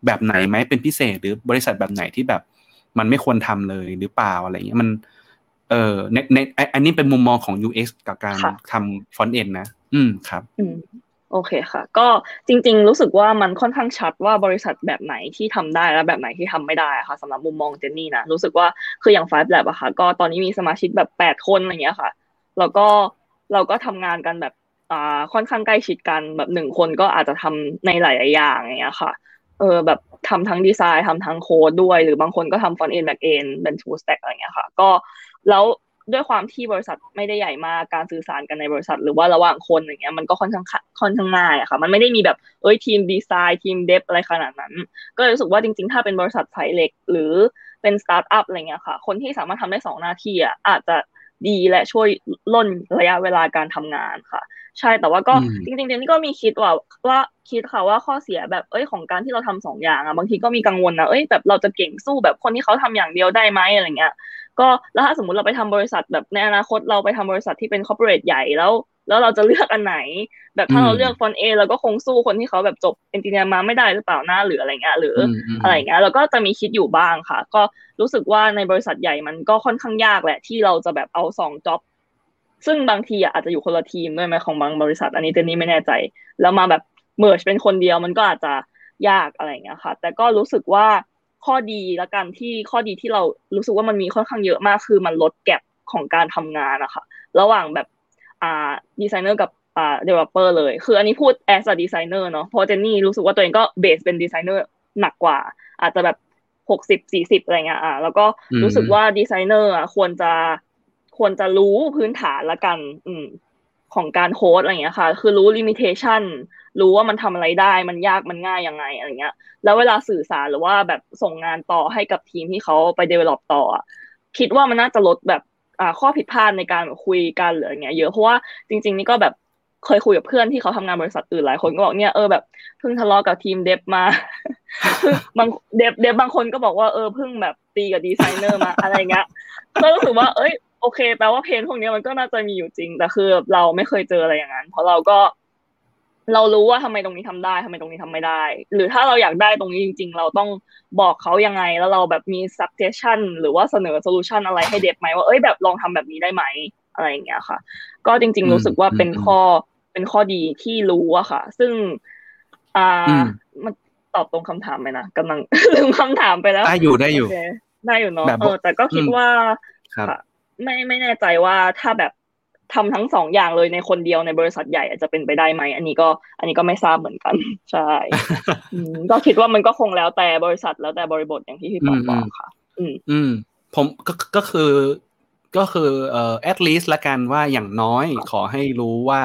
แบบไหนไหมเป็นพิเศษ หรือบริษัทแบบไหนที่แบบ มันไม่ควรทำเลยหรือเปล่าอะไรเงี้ยมัน เออในในอันนี้เป็นมุมมองของ UX กับการทำฟอนต์เอ็นนะ อืมครับอืม โอเคค่ะ ก็จริง ๆ รู้สึกว่ามันค่อนข้างชัดว่าบริษัทแบบไหนที่ทำได้และแบบไหนที่ทำไม่ได้ค่ะสำหรับมุมมองเจนนี่นะรู้สึกว่าคืออย่าง Five Lab อะค่ะ ก็ตอนนี้มีสมาชิกแบบแปดคนอะไรเงี้ยค่ะ แล้วก็เราก็ทำงานกันแบบอ่าค่อนข้างใกล้ชิดกันแบบหนึ่งคนก็อาจจะทำในหลายๆอย่างอย่างเงี้ยค่ะเออแบบทำทั้งดีไซน์ทำทั้งโค้ดด้วย หรือบางคนก็ทำ front end back end เป็น full stack อะไรเงี้ยค่ะ ก็แล้ว ด้วยความที่บริษัทไม่ได้ใหญ่มากการสื่อสารกันในบริษัท หรือว่าระหว่างคนอย่างเงี้ยมันก็ค่อนข้างค่อนข้างง่ายอะค่ะ มันไม่ได้มีแบบเอ้ยทีมดีไซน์ทีมเดฟอะไรขนาดนั้น ก็รู้สึกว่าจริง ๆ ถ้าเป็นบริษัทไซส์เล็ก หรือเป็นสตาร์ทอัพอะไรเงี้ยค่ะ คนที่สามารถทำได้สองหน้าที่อะอาจจะดีและช่วยร่นระยะเวลาการทำงานค่ะ ใช่แต่ว่าก็อืมจริงๆเจนนี่ก็มีคิดว่าว่าคิดค่ะว่าข้อเสียแบบเอ้ยของการที่เราทำสองอย่างอะบางทีก็มีกังวลนะเอ้ยแบบเราจะเก่งสู้แบบคนที่เขาทำอย่างเดียวได้ไหมอะไรเงี้ย ก็แล้วถ้าสมมติเราไปทำบริษัทแบบในอนาคตเราไปทำบริษัทที่เป็น corporate ใหญ่แล้ว แล้วเราจะเลือกอันไหน แบบถ้าเราเลือกฟอนเอเราก็คงสู้คนที่เขาแบบจบ engineer มาไม่ได้หรือเปล่าหน้าหรืออะไรเงี้ยหรืออมมอะไรเงี้ยเราก็จะมีคิดอยู่บ้างค่ะ ก็รู้สึกว่าในบริษัทใหญ่มันก็ค่อนข้างยากแหละที่เราจะแบบเอาสอง job ซึ่งบางทีอาจจะอยู่คนละทีมด้วยไหมของบางบริษัท อันนี้เจนนี่ไม่แน่ใจ แล้วมาแบบ merge เป็นคนเดียวมันก็อาจจะยากอะไรเงี้ยค่ะ แต่ก็รู้สึกว่าข้อดีละกันที่ข้อดีที่เรารู้สึกว่ามันมีค่อนข้างเยอะมากคือมันลด gapของการทำงานนะคะระหว่างแบบอ่าดีไซเนอร์กับอ่า developer เลย คืออันนี้พูด as a designer เนาะเพราะเจนนี่รู้สึกว่าตัวเองก็ base เป็นดีไซเนอร์หนักกว่า อาจจะแบบหกสิบสี่สิบอะไรเงี้ยอ่าแล้วก็รู้สึกว่าดีไซเนอร์อะควรจะ ควรจะรู้พื้นฐานละกัน อืม ของการโค้ดอะไรเงี้ยค่ะ คือรู้ limitation รู้ว่ามันทำอะไรได้ มันยากมันง่ายยังไงอะไรเงี้ย แล้วเวลาสื่อสารหรือว่าแบบส่งงานต่อให้กับทีมที่เขาไป develop ต่ออะคิดว่ามันน่าจะลดแบบอ่าข้อผิดพลาดในการคุยกันหรืออะไรเงี้ยเยอะเพราะว่าจริง ๆ นี่ก็แบบเคยคุยกับเพื่อนที่เขาทำงานบริษัทอื่นหลายคนก็บอกเนี่ยเออแบบเพิ่งทะเลาะกับทีมเดฟมาบางเดฟเดฟบางคนก็บอกว่าเออเพิ่งแบบตีกับดีไซเนอร์มาอะไรเงี้ยก็รู้สึกว่าเอ้ย โอเค แปลว่าเพนพวกนี้มันก็น่าจะมีอยู่จริง แต่คือเราไม่เคยเจออะไรอย่างนั้น เพราะเราก็ เรารู้ว่าทำไมตรงนี้ทำได้ทำไมตรงนี้ทำไม่ได้ หรือถ้าเราอยากได้ตรงนี้จริง ๆ เราต้องบอกเขายังไง แล้วเราแบบมี suggestion หรือว่าเสนอ solution อะไรให้เด็บไหมว่าเอ้ยแบบลองทำแบบนี้ได้ไหมอะไรอย่างเงี้ยค่ะ ก็จริง ๆ รู้สึกว่าเป็นข้อเป็นข้อดีที่รู้อะค่ะ ซึ่ง อ่ามันตอบตรงคำถามไหมนะกำลังลืมคำถามไปแล้วได้อยู่ได้อยู่โเคได้อยู่เนาะแบบเออแต่ก็คิดอืมว่าครับค่ะ ไม่ไม่แน่ใจว่าถ้าแบบทำทั้งสองอย่างเลยในคนเดียวในบริษัทใหญ่อาจจะเป็นไปได้ไหมอันนี้ก็ อันนี้ก็ไม่ทราบเหมือนกัน ใช่อืมก็คิดว่ามันก็คงแล้วแต่บริษัทแล้วแต่บริบทอย่างที่พี่ปออืมบอกค่ะ อืม อืม ผมก็ก็คือก็คือเอ่อ at least ละกันว่าอย่างน้อยขอให้รู้ว่า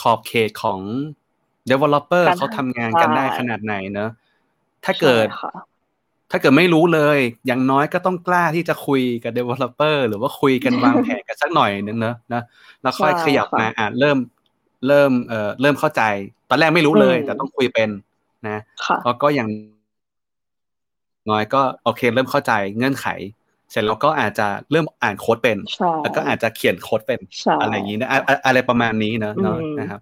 ขอบเขตของ developer การทำเขาทำงานกันได้ใช่ขนาดไหนเนอะถ้าเกิดใช่ค่ะ ถ้าเกิดไม่รู้เลย อย่างน้อยก็ต้องกล้าที่จะคุยกับ developer หรือว่าคุยกันวางแผนกันสักหน่อยนึงเนอะนะแล้วค่อยใช่ขยับมาค่ะอะเริ่มเริ่มเอ่อเริ่มเข้าใจ ตอนแรกไม่รู้เลยอืมแต่ต้องคุยเป็นนะค่ะแล้วก็อย่างน้อยก็โอเค เริ่มเข้าใจเงื่อนไข เสร็จแล้วก็อาจจะเริ่มอ่านโค้ดเป็นใช่แล้วก็อาจจะเขียนโค้ดเป็นใช่อะไรอย่างนี้นะอะอะอะไรประมาณนี้เนอะเนอะอืมนะครับ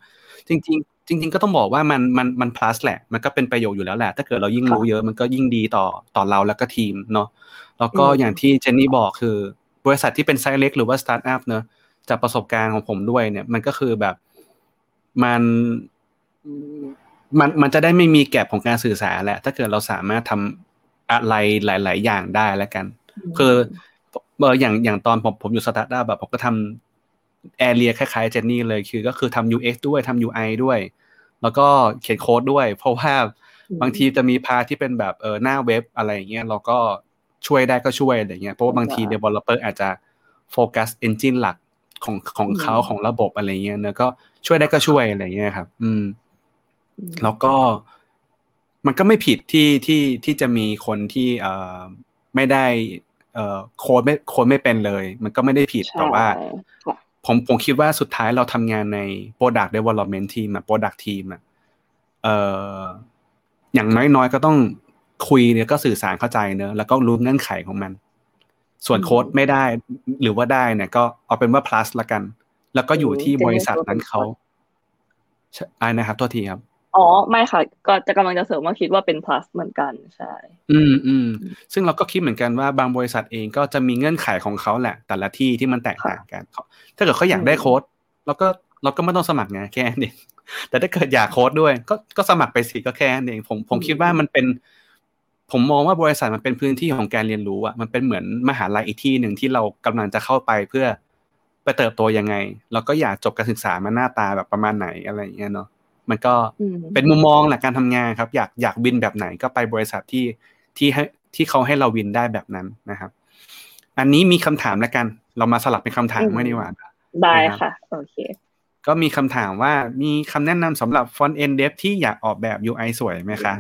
จริง ๆ จริง ๆ ก็ต้องบอกว่ามันมันมัน plus แหละ มันก็เป็นประโยชน์อยู่แล้วแหละ ถ้าเกิดเรายิ่งค่ะรู้เยอะมันก็ยิ่งดีต่อต่อเราแล้วก็ทีมเนาะแล้วก็อืมอย่างที่เจนนี่บอกคือบริษัทที่เป็นไซส์เล็กหรือว่าสตาร์ทอัพเนอะจากประสบการณ์ของผมด้วยเนี่ย มันก็คือแบบมันมันมันจะได้ไม่มี gap ของการสื่อสารแหละ ถ้าเกิดเราสามารถทำอะไรหลาย ๆ อย่างได้แล้วกัน คือเอออย่างอย่างตอนผมผมอยู่สตาร์ทอัพแบบผมก็ทำ area คล้ายๆเจนนี่เลยคือก็คือทำ UX ด้วยทำ UI ด้วย แล้วก็เขียนโค้ดด้วย เพราะว่าอืมบางทีจะมี part ที่เป็นแบบเออหน้าเว็บอะไรอย่างเงี้ยเราก็ช่วยได้ก็ช่วยอะไรเงี้ยเพราะว่าบางทีค่ะ developer อาจจะโฟกัส engine หลักของของอืมเขาของระบบอะไรเงี้ยเนอะก็ช่วยได้ก็ช่วยอะไรเงี้ยครับ อืม แล้วก็มันก็ไม่ผิดที่ที่ที่จะมีคนที่เอ่อไม่ได้ เอ่อโค้ดไม่โค้ดไม่เป็นเลย มันก็ไม่ได้ผิดใช่แต่ว่าค่ะ ผมผมคิดว่าสุดท้ายเราทำงานใน Product Development Team อะ Product Team อะเอ่ออย่างน้อยๆก็ต้องคุยเนี่ยก็สื่อสารเข้าใจเนอะแล้วก็รู้เงื่อนไขของมัน ส่วนอืมโค้ดไม่ได้ หรือว่าได้เนี่ย ก็เอาเป็นว่า plus ละกัน แล้วก็อยู่ที่อืมบริษัทนั้นเป็นเขาใช่อ่านะครับ โทษทีครับ อ๋อ ไม่ค่ะ ก็จะกำลังจะเสริมว่าคิดว่าเป็น plus เหมือนกันใช่ อืมอืมซึ่งเราก็คิดเหมือนกันว่าบางบริษัทเองก็จะมีเงื่อนไขของเขาแหละ แต่ละที่ที่มันแตกต่างกันเขาถ้าเกิดเขาอยากได้อืมโค้ดเราก็เราก็ไม่ต้องสมัครไงแค่นั้นเองแต่ถ้าเกิดอยากโค้ดด้วย ก็ก็สมัครไปสิก็แค่นั้นเองผมผมคิดว่ามันเป็น ผมมองว่าบริษัทมันเป็นพื้นที่ของการเรียนรู้อะมันเป็นเหมือนมหาลัยอีกที่หนึ่งที่เรากำลังจะเข้าไปเพื่อไปเติบโตยังไง เราก็อยากจบการศึกษามาหน้าตาแบบประมาณไหนอะไรอย่างเงี้ยเนาะ มันก็เป็นมุมมองแหละการทำงานครับ อยากอยากบินแบบไหนก็ไปบริษัทที่ที่ให้ที่เขาให้เราวินได้แบบนั้นนะครับ อันนี้มีคำถามแล้วกัน เรามาสลับเป็นคำถามไม่ดีกว่าได้ค่ะโอเคก็มีคำถามว่ามีคำแนะนำสำหรับ front-end dev ที่อยากออกแบบ UI สวยไหมคะ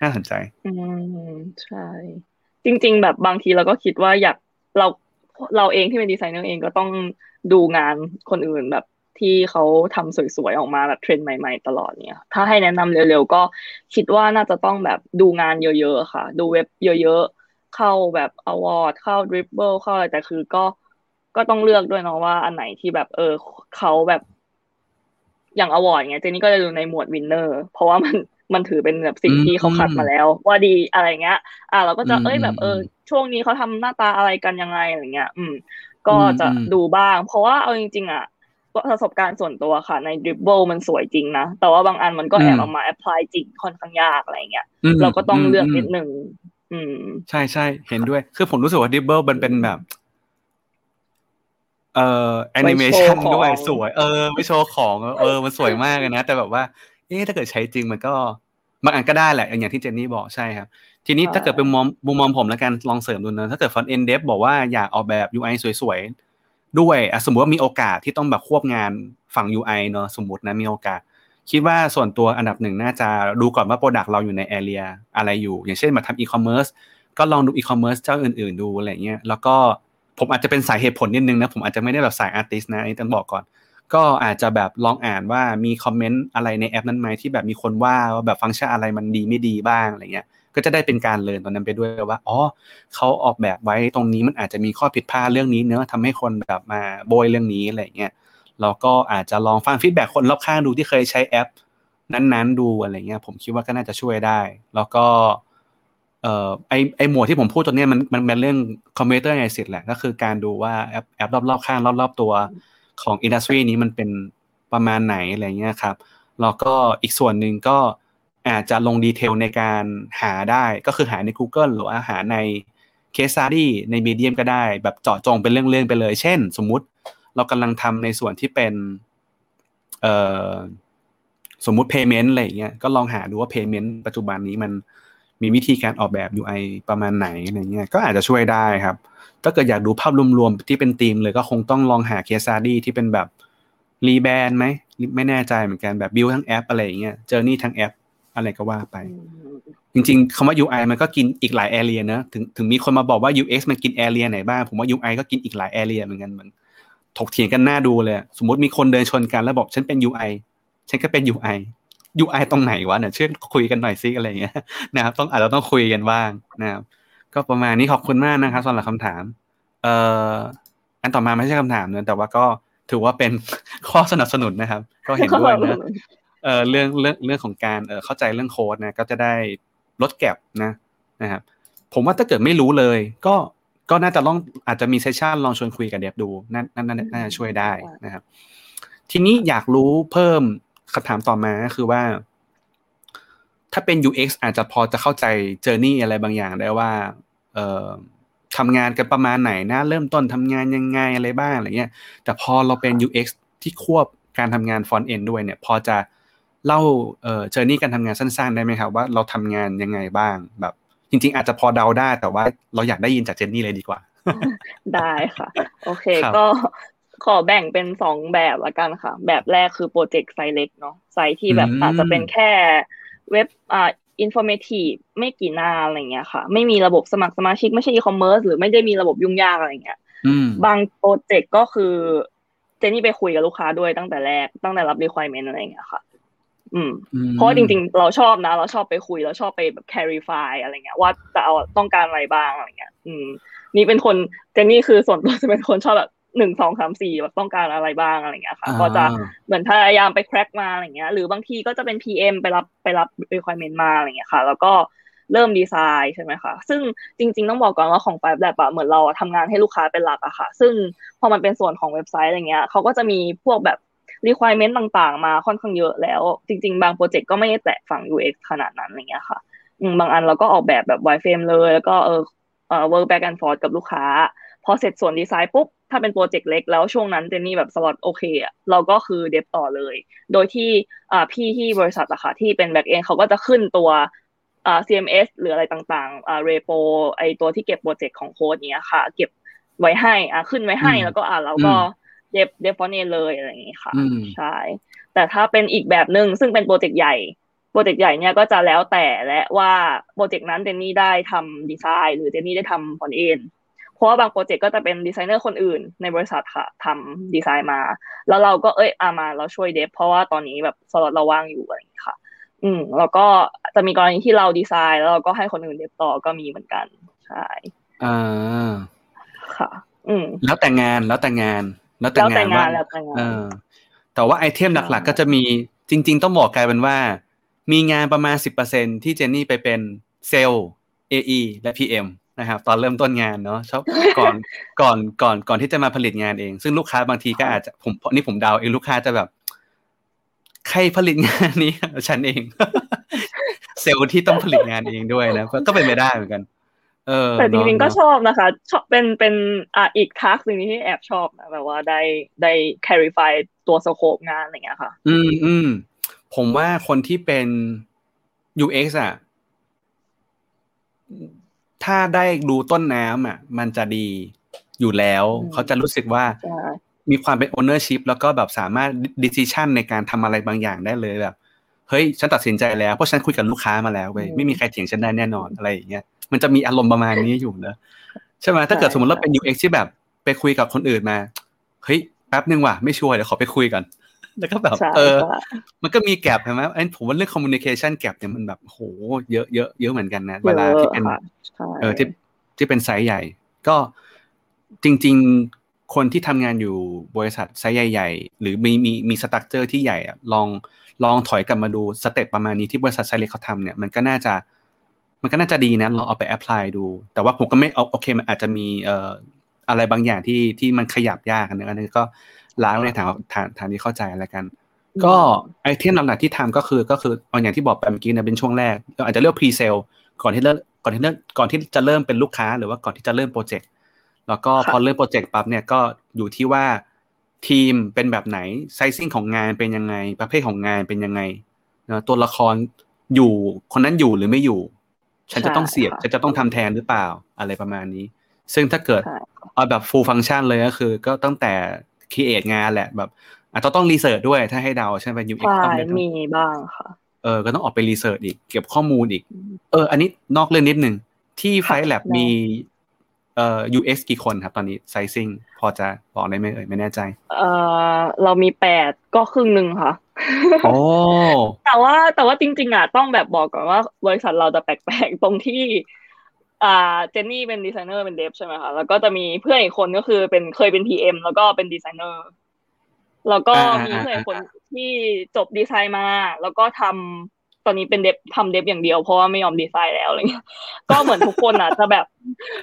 น่าสนใจ อืม ใช่ จริง ๆ แบบบางทีเราก็คิดว่าอยากเราเราเองที่เป็นดีไซเนอร์เองก็ต้องดูงานคนอื่นแบบ ที่เขาทำสวยๆออกมาแบบเทรนด์ใหม่ ๆ ตลอดเนี่ย ถ้าให้แนะนำเร็วๆก็คิดว่าน่าจะต้องแบบดูงานเยอะๆค่ะ ดูเว็บเยอะๆ เข้าแบบ Awwwards เข้า Dribbble เข้าอะไรแต่คือก็ก็ต้องเลือกด้วยเนาะว่าอันไหนที่แบบเออเขาแบบอย่าง Awwwards เงี้ยเจนนี่ก็จะดูในหมวด winner เพราะว่ามันมันถือเป็นแบบสิ่งที่เขาคัดมาแล้ว ว่าดีอะไรเงี้ย อ่าเราก็จะเอ้ยแบบเออ ช่วงนี้เขาทำหน้าตาอะไรกันยังไงอะไรเงี้ย อืม ก็จะดูบ้าง เพราะว่าเอาจริงๆอะ ประสบการณ์ส่วนตัวค่ะ ใน Dribbble มันสวยจริงนะ แต่ว่าบางอันมันก็แอบเอามา apply จริงค่อนข้างยากอะไรเงี้ยเราก็ต้องเลือกนิดหนึ่งอืม ใช่ใช่เห็นด้วย คือผมรู้สึกว่า Dribbble มันเป็นแบบเอ่อแอนิเมชันด้วยสวย เออ ไม่โชว์ของ เออ มันสวยมากเลยนะ แต่แบบว่า เอ๊ะถ้าเกิดใช้จริงมันก็บางอันก็ได้แหละ อย่างที่เจนนี่บอกใช่ครับ ทีนี้ถ้าเกิดเป็นมุมมุมมองผมแล้วกันลองเสริมดูนะ ถ้าเกิด front-end dev บอกว่าอยากออกแบบ UI สวยๆ ด้วยสมมติว่ามีโอกาสที่ต้องแบบควบงานฝั่ง UI เนอะสมมตินะมีโอกาส คิดว่าส่วนตัวอันดับหนึ่งน่าจะดูก่อนว่า product เราอยู่ใน area อะไรอยู่ อย่างเช่นมาทำอีคอมเมิร์ซก็ลองดูอีคอมเมิร์ซเจ้าอื่นๆดูอะไรเงี้ยแล้วก็ผมอาจจะเป็นสายเหตุผลนิดนึงนะผมอาจจะไม่ได้แบบสาย artist นะนี่ต้องบอกก่อน ก็อาจจะแบบลองอ่านว่ามี comment อะไรในแอปนั้นไหมที่แบบมีคนว่าว่าแบบฟังก์ชันอะไรมันดีไม่ดีบ้างอะไรเงี้ย ก็จะได้เป็นการเรียนตรงนั้นไปด้วยว่าอ๋อเขาออกแบบไว้ตรงนี้มันอาจจะมีข้อผิดพลาดเรื่องนี้เนอะทำให้คนแบบมาบ่นเรื่องนี้อะไรเงี้ยเราก็อาจจะลองฟัง feedback คนรอบข้างดูที่เคยใช้แอป นั้นๆ ดูอะไรเงี้ย ผมคิดว่าก็น่าจะช่วยได้ แล้วก็เอ่อไอไอหมวดที่ผมพูดตัวเนี้ยมันมันเป็นเรื่อง competitor insight แหละก็คือการดูว่าแอปแอปรอบๆข้างรอบๆตัวของ industry นี้มันเป็นประมาณไหนอะไรเงี้ยครับแล้วก็อีกส่วนหนึ่งก็ อาจจะลง detail ในการหาได้ก็คือหาใน Google หรือว่าหาในcase study ใน Medium ก็ได้ แบบเจาะจงเป็นเรื่องๆไปเลย เช่น สมมุติเรากำลังทำในส่วนที่เป็นเอ่อสมมุติ payment อะไรเงี้ยก็ลองหาดูว่า payment ปัจจุบันนี้มันมีวิธีการออกแบบ UI ประมาณไหนอะไรเงี้ยก็อาจจะช่วยได้ครับ ถ้าเกิดอยากดูภาพรวมๆที่เป็นธีมเลยก็คงต้องลองหา case study ที่เป็นแบบ rebrand ไหมไม่แน่ใจเหมือนกันแบบบิวทั้งแอปอะไรอย่างเงี้ย journey ทั้งแอป อะไรก็ว่าไป จริงๆคำว่า UI มันก็กินอีกหลายแอเรียนะถึงถึงมีคนมาบอกว่า UX มันกินแอเรียไหนบ้างผมว่า UI ก็กินอีกหลายแอเรียเหมือนกันเหมือนถกเถียงกันหน้าดูเลย สมมติมีคนเดินชนกันแล้วบอกฉันเป็น UI ฉันก็เป็น UI UI ตรงไหนวะเนี่ยช่วยคุยกันหน่อยซิอะไรเงี้ยนะครับ ต้องอาจจะต้องคุยกันบ้างนะครับ ก็ประมาณนี้ขอบคุณมากนะครับสำหรับคำถาม เอ่ออันต่อมาไม่ใช่คำถามเนะแต่ว่าก็ถือว่าเป็นข้อสนับสนุนนะครับ ก็เห็นด้วยนะ เอ่อเรื่องเรื่องเรื่องของการเอ่อเข้าใจเรื่องโค้ดนะก็จะได้ลดแก็บนะนะครับผมว่าถ้าเกิดไม่รู้เลย ก็ก็น่าจะลองอาจจะมีเซสชันลองชวนคุยกับเดฟดูนั่นนั่นน่าจะช่วยได้นะครับ ทีนี้อยากรู้เพิ่มคำถามต่อมาก็คือว่า ถ้าเป็น UX อาจจะพอจะเข้าใจเจอร์นี่อะไรบางอย่างได้ว่า เอ่อทำงานกันประมาณไหนนะ เริ่มต้นทำงานยังไงอะไรบ้างอะไรเงี้ย แต่พอเราเป็น UX ที่ควบการทำงาน front-end ด้วยเนี่ย พอจะ เล่าเอ่อ journey การทำงานสั้นๆ ได้ไหมครับว่าเราทำงานยังไงบ้างแบบ จริง ๆ อาจจะพอเดาได้แต่ว่าเราอยากได้ยินจากเจนนี่เลยดีกว่า ได้ค่ะ โอเคก็ขอแบ่งเป็นสองแบบละกันค่ะ แบบแรกคือโปรเจกต์ไซเล็กเนาะไซที่แบบอาจจะเป็นแค่เว็บอ่า informative ไม่กี่หน้าอะไรเงี้ยค่ะ ไม่มีระบบสมัครสมาชิกไม่ใช่อีคอมเมิร์ซหรือไม่ได้มีระบบยุ่งยากอะไรเงี้ยบางโปรเจกต์ก็คือเจนี่ไปคุยกับลูกค้าด้วยตั้งแต่แรกตั้งแต่รับ requirement อะไรเงี้ยค่ะ อืมเพราะจริงๆ เราชอบนะ เราชอบไปคุย เราชอบไปแบบ clarify อะไรเงี้ย ว่าจะเอาต้องการอะไรบ้างอะไรเงี้ย อืม นี่เป็นคนเจนนี่คือส่วนตัวจะเป็นคนชอบแบบหนึ่งสองสามสี่แบบต้องการอะไรบ้างอะไรเงี้ยค่ะ ก็จะเหมือนพยายามไปแคร็กมาอะไรเงี้ย หรือบางทีก็จะเป็น PM ไปรับไปรับ requirement มาอะไรเงี้ยค่ะ แล้วก็เริ่มดีไซน์ใช่ไหมคะ ซึ่งจริง ๆ ต้องบอกก่อนว่าของ Five Lab อะเหมือนเราทำงานให้ลูกค้าเป็นหลักอะค่ะ ซึ่งพอมันเป็นส่วนของเว็บไซต์อะไรเงี้ยเขาก็จะมีพวกแบบ requirement ต่างๆ มาค่อนข้างเยอะแล้ว จริง ๆ บางโปรเจกต์ก็ไม่ได้แตะฝั่ง UX ขนาดนั้นอะไรเงี้ยค่ะอืมบางอันเราก็ออกแบบแบบ wireframe เลย แล้วก็เออเอ่อ work back and forth กับลูกค้า พอเสร็จส่วนดีไซน์ปุ๊บ ถ้าเป็นโปรเจกต์เล็กแล้วช่วงนั้นเจนนี่แบบสล็อตโอเคอะเราก็คือ dev ต่อเลย โดยที่อ่าพี่ที่บริษัทอะค่ะที่เป็น back-end เขาก็จะขึ้นตัวอ่า CMS หรืออะไรต่างๆอ่า repo ไอตัวที่เก็บโปรเจกต์ของโค้ดเนี้ยค่ะ เก็บไว้ให้อ่าขึ้นไว้ให้อืมแล้วก็อ่าเราก็อืม dev dev front-end เลยอะไรอย่างงี้ค่ะอืมใช่แต่ถ้าเป็นอีกแบบหนึ่งซึ่งเป็นโปรเจกต์ใหญ่โปรเจกต์ใหญ่เนี่ยก็จะแล้วแต่และว่าโปรเจกต์นั้นเจนนี่ได้ทำดีไซน์หรือเจนนี่ได้ทำฟอนเอนเพราะว่าบางโปรเจกต์ก็จะเป็นดีไซเนอร์คนอื่นในบริษัทค่ะทำดีไซน์มา แล้วเราก็เอ้ยอามาเราช่วย dev เพราะว่าตอนนี้แบบสล็อตเราว่างอยู่อะไรอย่างนี้ค่ะ อืมแล้วก็จะมีกรณีที่เราดีไซน์ แล้วเราก็ให้คนอื่น dev ต่อก็มีเหมือนกันใช่อ่าค่ะ อืมแล้วแต่งานแล้วแต่งาน แล้วแต่แล้วแต่งานงาว่านแล้วแต่งานเออแต่ว่า item หลักใช่ๆก็จะมีจริง ๆ ต้องบอกกลายเป็นว่า มีงานประมาณสิบเปอร์เซ็นที่เจนนี่ไปเป็น sales AE และ PM นะครับตอนเริ่มต้นงานเนาะชอบก่อนก่อนก่อนก่อนที่จะมาผลิตงานเอง ซึ่งลูกค้าบางทีก็อาจจะผมนี่ผมเดาเองลูกค้าจะแบบ ใครผลิตงานนี้ฉันเอง เซลล์ที่ต้องผลิตงานเองด้วยนะก็ก็เป็นไปได้เหมือนกันเออ แต่จริงๆก็เนอะชอบนะคะชอบเป็นเป็นอ่าอีกทักหนึ่งที่แอบชอบนะแบบว่าได้ได้ clarify ตัวสโคปงานอะไรอย่างเงี้ยค่ะ อืมอืมผมว่าคนที่เป็น UX อะถ้าได้ดูต้นน้ำอะ มันจะดีอยู่แล้วอืมเขาจะรู้สึกว่าใช่มีความเป็น ownership แล้วก็แบบสามารถ decision ในการทำอะไรบางอย่างได้เลยแบบเฮ้ย ฉันตัดสินใจแล้ว เพราะฉันคุยกับลูกค้ามาแล้วเว้ยไม่มีใครเถียงฉันได้แน่นอนอะไรอย่างเงี้ย มันจะมีอารมณ์ประมาณนี้อยู่นะใช่ไหมถ้าเกิดสมมติเราเป็น UX ที่แบบไปคุยกับคนอื่นมาเฮ้ยแป๊บนึงว่ะไม่ชัวร์เดี๋ยวขอไปคุยกันแล้วก็แบบใช่เออใช่มันก็มีแกลบใช่ไหมไอ้ผมว่าเรื่อง communication แกลบเนี่ยมันแบบโหเยอะเยอะเยอะเหมือนกันนะเวลาที่เป็นยอะค่ะใช่เออที่ที่เป็นไซส์ใหญ่ ก็จริง ๆ คนที่ทำงานอยู่บริษัทไซส์ใหญ่ ๆ หรือมีมีมีสตั๊กเจอร์ที่ใหญ่อะลองลองถอยกลับมาดูสเต็ปประมาณนี้ที่บริษัทไซส์เล็กเขาทำเนี่ยมันก็น่าจะ มันก็น่าจะดีนะลองเอาไปแอพพลายดู แต่ว่าผมก็ไม่เอาโอเคมันอาจจะมีเอ่ออะไรบางอย่างที่ที่มันขยับยากนะอันนี้ก็ล้างในทางทางทางที่เข้าใจแล้วกัน ก็ item หลักๆที่ทำก็คือก็คือเอาอย่างที่บอกไปเมื่อกี้นะเป็นช่วงแรกเราอาจจะเรียก pre-sale ก่อนที่เริ่มก่อนที่เริ่มก่อนที่จะเริ่มเป็นลูกค้าหรือว่าก่อนที่จะเริ่มโปรเจกต์แล้วก็พอเริ่มโปรเจกต์ปั๊บเนี่ยก็อยู่ที่ว่าทีมเป็นแบบไหน sizing ของงานเป็นยังไง ประเภทของงานเป็นยังไงนะตัวละครอยู่คนนั้นอยู่หรือไม่อยู่ ฉันจะต้องเสียบใช่ค่ะฉันจะต้องทำแทนหรือเปล่าอะไรประมาณนี้ ซึ่งถ้าเกิดใช่เอาแบบ full function เลยก็คือ ก็ตั้งแต่ create งานแหละแบบอาจจะต้องรีเสิร์ชด้วยถ้าให้เดาใช่ไหม UX ใช่ต้องได้ทั้งมีบ้างค่ะ เออ ก็ต้องออกไปรีเสิร์ชอีก เก็บข้อมูลอีก เออ อันนี้นอกเรื่องนิดหนึ่งที่ไฟค่ะแลบได้มี เอ่อ UX กี่คนครับ ตอนนี้ sizing พอจะบอกได้ไหมเอ่ยไม่แน่ใจ เอ่อเรามีแปดก็ครึ่งหนึ่งค่ะโอ้แต่ว่าแต่ว่าจริง ๆอะต้องแบบบอกก่อนว่าบริษัทเราจะแปลกๆตรงที่อ่าเจนนี่เป็นดีไซเนอร์เป็นเดฟใช่ไหมคะแล้วก็จะมีเพื่อนอีกคนก็คือเป็นเคยเป็น PM แล้วก็เป็นดีไซเนอร์แล้วก็อ่ามีมีเพื่อนอีกคนที่จบดีไซน์มา แล้วก็ทำตอนนี้เป็นเดฟทำเดฟอย่างเดียวเพราะว่าไม่ยอมดีไซน์แล้วอะไรเงี้ย ก็เหมือนทุกคนอะจะแบบ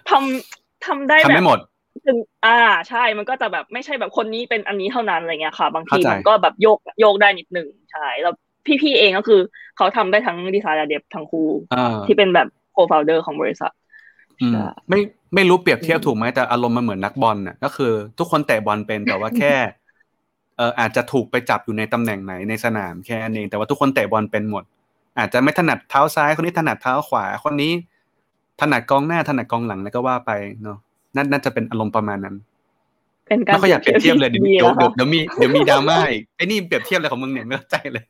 ทำ ทำได้ทำแบบไม่หมดถึงอ่าใช่มันก็จะแบบไม่ใช่แบบคนนี้เป็นอันนี้เท่านั้นอะไรเงี้ยค่ะ บางทีเข้าใจมันก็แบบโยกโยกได้นิดหนึ่งใช่แล้วพี่ๆเองก็คือ เขาทำได้ทั้งดีไซน์และเดฟทั้งคู่อ่าที่เป็นแบบโคฟ o เดอร์ของบริษัทอืมใช่ไม่ไม่รู้เปรียบเทียบอืมถูกไหมแต่อารมณ์มันเหมือนนักบอลน่ะก็คือ ทุกคนเตะบอลเป็นแต่ว่าแค่เอออาจจะถูกไปจับอยู่ในตำแหน่งไหนในสนามแค่นั้นเองแต่ว่าทุกคนเตะบอลเป็นหมด อาจจะไม่ถนัดเท้าซ้ายคนนี้ถนัดเท้าขวาคนนี้ ถนัดกองหน้าถนัดกองหลังแล้วก็ว่าไปเนาะนั่นน่าจะเป็นอารมณ์ประมาณนั้นเป็นการไม่ค่อยอยากเปรียบเทียบเลยเดี๋ยวดีเดี๋ยวแล้วเดี๋ยวค่ะเดี๋ยวมีเดี๋ยวมีดราม่าอีกไอ้นี่เปรียบเทียบอะไรของมึงเนี่ยไม่เข้าใจเลย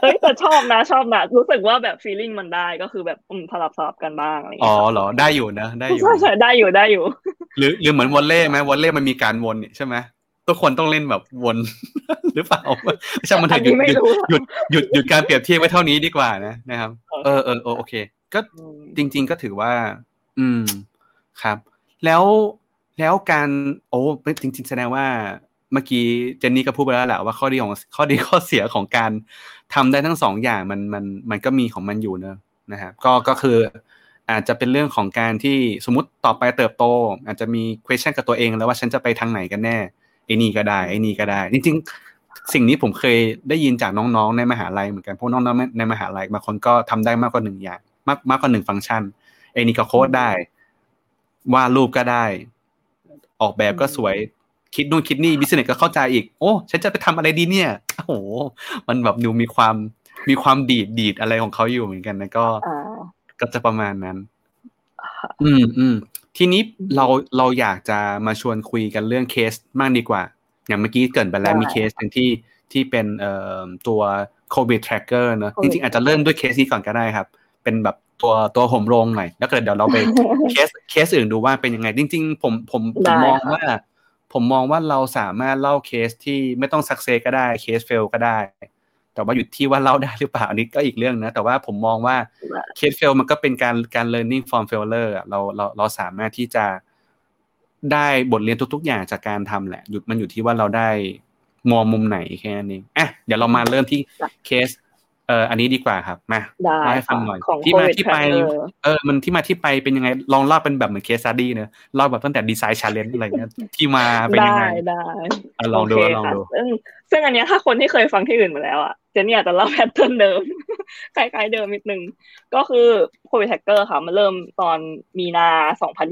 เฮ้ยแต่ชอบนะชอบนะรู้สึกว่าแบบฟีลลิ่งมันได้ก็คือแบบอืมสลับสลับกันบ้างอะไรอ๋อเงี้ยเหรอได้อยู่นะได้อยู่ใช่ใช่ได้อยู่ได้อยู่ หรือหรือเหมือนวอลเล่ไหมวอลเล่มันมีการวนนี่ใช่ไหมทุกคนต้องเล่นแบบวนหรือเปล่าไม่ใช่มันเถอัอะนหยุนี้ดไม่หยุดรู้หยุดหยุดหยุดการเปรียบเทียบไว้เท่านี้ดีกว่านะนะครับ เออเออเออเออโอเค ก็อืมจริง ๆ ก็ถือว่า อืมครับ แล้วแล้วการโอ้จริง ๆ แสดงว่าเมื่อกี้เจนนี่ก็พูดไปแล้วแหละว่าข้อดีของข้อดีข้อเสียของการทำได้ทั้งสองอย่างมันมันมันก็มีของมันอยู่เนอะนะครับก็ก็คืออาจจะเป็นเรื่องของการที่สมมติต่อไปเติบโต อาจจะมี question กับตัวเอง แล้วว่าฉันจะไปทางไหนกันแน่ไอ้นี่ก็ได้ไอ้นี่ก็ได้ จริงสิ่งนี้ผมเคยได้ยินจากน้องๆ ในมหาลัยเหมือนกันพวกน้องๆในมหาลัยบางคนก็ทำได้มากกว่าหนึ่งอย่าง มากมากกว่าหนึ่งฟังก์ชันไอ้นี่ก็โค้ดได้วาดรูปก็ได้ ออกแบบก็สวยคิดนู่นคิดนี่ business ก็เข้าใจอีก โอ้ฉันจะไปทำอะไรดีเนี่ยโอ้โห มันแบบดูมีความมีความดีดดีดอะไรของเขาอยู่เหมือนกันนะก็อ่าก็จะประมาณนั้น อืมอืมทีนี้เราเราอยากจะมาชวนคุยกันเรื่องเคสมากกว่าดีกว่า อย่างเมื่อกี้เกริ่นไปแล้วได้มีเคสหนึ่งที่ที่เป็นเอ่อตัวโควิด tracker เนอะจ COVID ริงๆอาจจะเริ่มด้วยเคสนี้ก่อนก็ได้ครับ เป็นแบบตัวตัวโหมโรงหน่อยแล้วเกิดเดี๋ยวเราไปcase case อื่นดูว่าเป็นยังไง จริง ๆ ผมผมผมมองว่า ได้ค่ะ ผมมองว่าเราสามารถเล่าเคสที่ไม่ต้อง success ก็ได้ case fail ก็ได้ แต่ว่าอยู่ที่ว่าเล่าได้หรือเปล่าอันนี้ก็อีกเรื่องนะ แต่ว่าผมมองว่า case fail มันก็เป็นการการ learning from failure อะเราเราเราสามารถที่จะได้บทเรียนทุก ๆ อย่างจากการทำแหละ หยุดมันอยู่ที่ว่าเราได้มองมุมไหนแค่นั้นเองอะเดี๋ยวเรามาเริ่มที่เคส เอ่ออันนี้ดีกว่าครับมาได้เล่าให้ฟังค่ะหน่อยของที่มา COVID ที่ไป tracker เออมันที่มาที่ไปเป็นยังไงลองเล่าเป็นแบบเหมือนเคส study เนอะเล่าแบบตั้งแต่ design challenge อะไรเงี้ยที่มาเป็นยังได้ไงได้อะลองดูโอเคลองค่ะดูซึ่งซึ่งอันเนี้ยถ้าคนที่เคยฟังที่อื่นมาแล้วอะเจนนี่อาจจะเล่า pattern เดิมคล้ายๆเดิมนิดนึง ก็คือ Covid Tracker ค่ะมันเริ่มตอนมีนา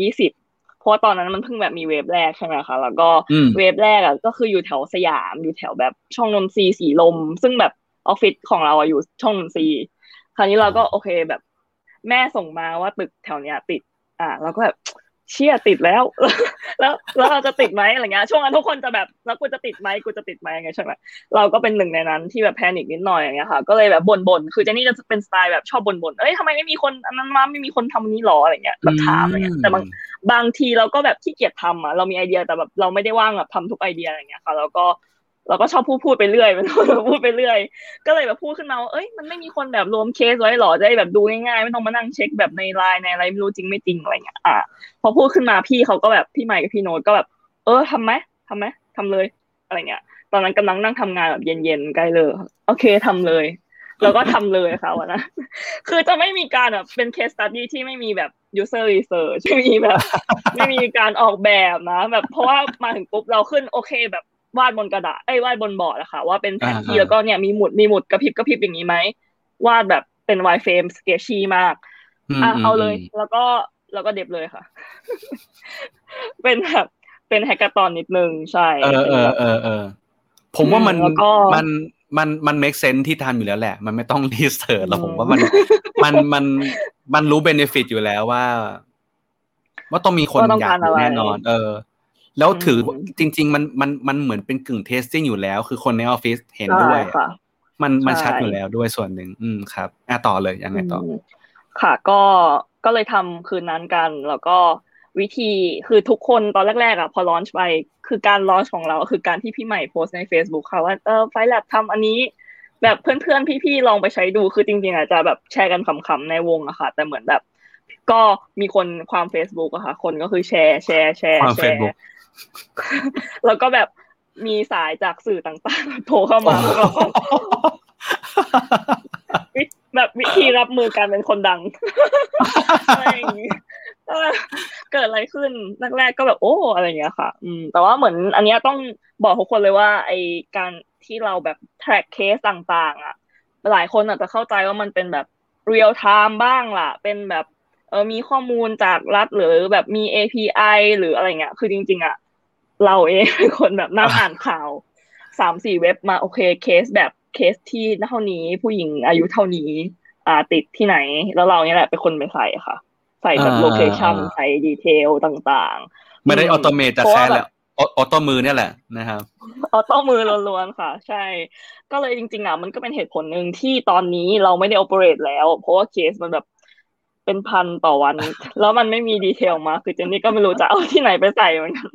2020เพราะว่าตอนนั้นมันเพิ่งแบบมี wave แรกใช่ไหมคะแล้วก็อืม wave แรกอะก็คืออยู่แถวสยามอยู่แถวแบบช่องนนทรีย์สีลม ซึ่งแบบ ออฟฟิศของเราอะอยู่ช่องนนทรีย์คราวนี้เราก็โอเคแบบ แม่ส่งมาว่าตึกแถวเนี้ยติด อะเราก็แบบเชี่ยติดแล้ว แล้วแล้วเราจะติดไหมอะไรเงี้ยช่วงนั้นทุกคนจะแบบแล้วกูจะติดไหมกูจะติดไหมไงใช่ไหมเราก็เป็นหนึ่งในนั้นที่แบบแพนิคนิดหน่อยอย่างเงี้ยค่ะ ก็เลยแบบบ่นๆคือเจนนี่จะเป็นสไตล์แบบชอบบ่นๆเอ้ยทำไมไม่มีคนอันนั้นมาไม่มีคนทำอันนี้หรออะไรเงี้ยแบบถามอะไรเงี้ยแต่บางบางทีเราก็แบบขี้เกียจทำอะเรามีไอเดียแต่แบบเราไม่ได้ว่างแบบทำทุกไอเดียอะไรเงี้ยค่ะ แล้วก็ เราก็ชอบพูดพูดไปเรื่อยเป็นคนพูดไปเรื่อย ก็เลยแบบพูดขึ้นมาว่าเอ้ยมันไม่มีคนแบบรวมเคสไว้หรอจะได้แบบดูง่ายๆไม่ต้องมานั่งเช็คแบบในไลน์ในอะไรไม่รู้จริงไม่จริงอะไรเงี้ยอะพอพูดขึ้นมาพี่เขาก็แบบพี่ใหม่กับพี่โน้ตก็แบบ เออทำไหมทำไหมทำเลยอะไรเงี้ย ตอนนั้นกำลังนั่งทำงานแบบเย็นๆใกล้เลยโอเคทำเลยแล้วก็ทำเลยค่ะวันนั้นคือจะไม่มีการแบบเป็น case study ที่ไม่มีแบบ user research ไม่มีแบบ ไม่มีการออกแบบนะ แบบเพราะว่ามาถึงปุ๊บเราขึ้นโอเคแบบ วาดบนกระดาษไอ้ยวาดบนบอร์ดอะค่ะว่าเป็นแผนที่อ่าแล้วก็เนี่ยมีหมุดมีหมุดกระพริบกระพริบอย่างนี้ไหมวาดแบบเป็น wireframe sketchy มากมอะมเอาเลยมแล้วก็แล้วก็ dev เลยค่ะ เป็นแบบเป็น hackathon นิดนึงใช่เออเออเออเออผมว่ามันแล้วก็มันมันมัน make sense ที่ทำอยู่แล้วแหละ มันไม่ต้อง research แล้วผมว่ามันมันมันมันรู้ benefit อยู่แล้วว่า ว่าต้องมีคนว่าต้องอยากการอะไรแน่นอน เออ แล้วถืออมจริง ๆ มันมันมันเหมือนเป็นกึ่ง testing อยู่แล้ว คือคนในออฟฟิศเห็นด้วยใช่ค่ะมันมันใช่ชัดอยู่แล้วด้วยส่วนหนึ่งอืมครับอะต่อเลยยังไงต่ออมค่ะ ก็ก็เลยทำคืนนั้นกัน แล้วก็วิธีคือทุกคนตอนแรกๆอะพอ launch ไป คือการ launch ของเรา คือการที่พี่ใหม่โพสต์ใน Facebook ค่ะว่าเออ5Lab ทำอันนี้ แบบเพื่อนๆ พี่ๆ ลองไปใช้ดูคือจริงๆอาจจะแบบแชร์กันขำๆในวงอะค่ะ แต่เหมือนแบบ ก็มีคนความ Facebook อะค่ะ คนก็คือแชร์แชร์แชร์ความแชร์ Facebook แล้วก็แบบมีสายจากสื่อต่างๆโทรเข้ามาพวกเราก็วิแบบวิธีรับมือการเป็นคนดังอะไรอย่างงี้ก็เกิดอะไรขึ้นแรกๆก็แบบโอ้อะไรอย่างเงี้ยค่ะ อืม แต่ว่าเหมือนอันเนี้ยต้องบอกทุกคนเลยว่า ไอการที่เราแบบ track case ต่าง ๆ อะ หลายคนอาจจะเข้าใจว่ามันเป็นแบบ real time บ้างล่ะ เป็นแบบเออมีข้อมูลจากรัฐหรือแบบมี API หรืออะไรเงี้ย คือจริง ๆ อะ เราเองเป็นคนแบบนั่งอ่านข่าวสามสี่เว็บมาโอเคเคสแบบเคสที่เท่านี้ผู้หญิงอายุเท่านี้ อ่าติดที่ไหน แล้วเราเนี่ยแหละเป็นคนไปใส่ค่ะ ใส่แบบอ่า location อ่าใส่ detail ต่างๆ ไม่ได้ automate จากเพราะแค่ว่าแหแบละบ auto มือเนี่ยแหละนะครับ auto มือล้วนๆค่ะ ใช่ ก็เลยจริงๆอะมันก็เป็นเหตุผลหนึ่งที่ตอนนี้เราไม่ได้ operate แล้ว เพราะว่าเคสมันแบบ เป็นพันต่อวัน แล้วมันไม่มี detail มา คือเจนนี่ก็ไม่รู้จะเอาที่ไหนไปใส่เหมือนกัน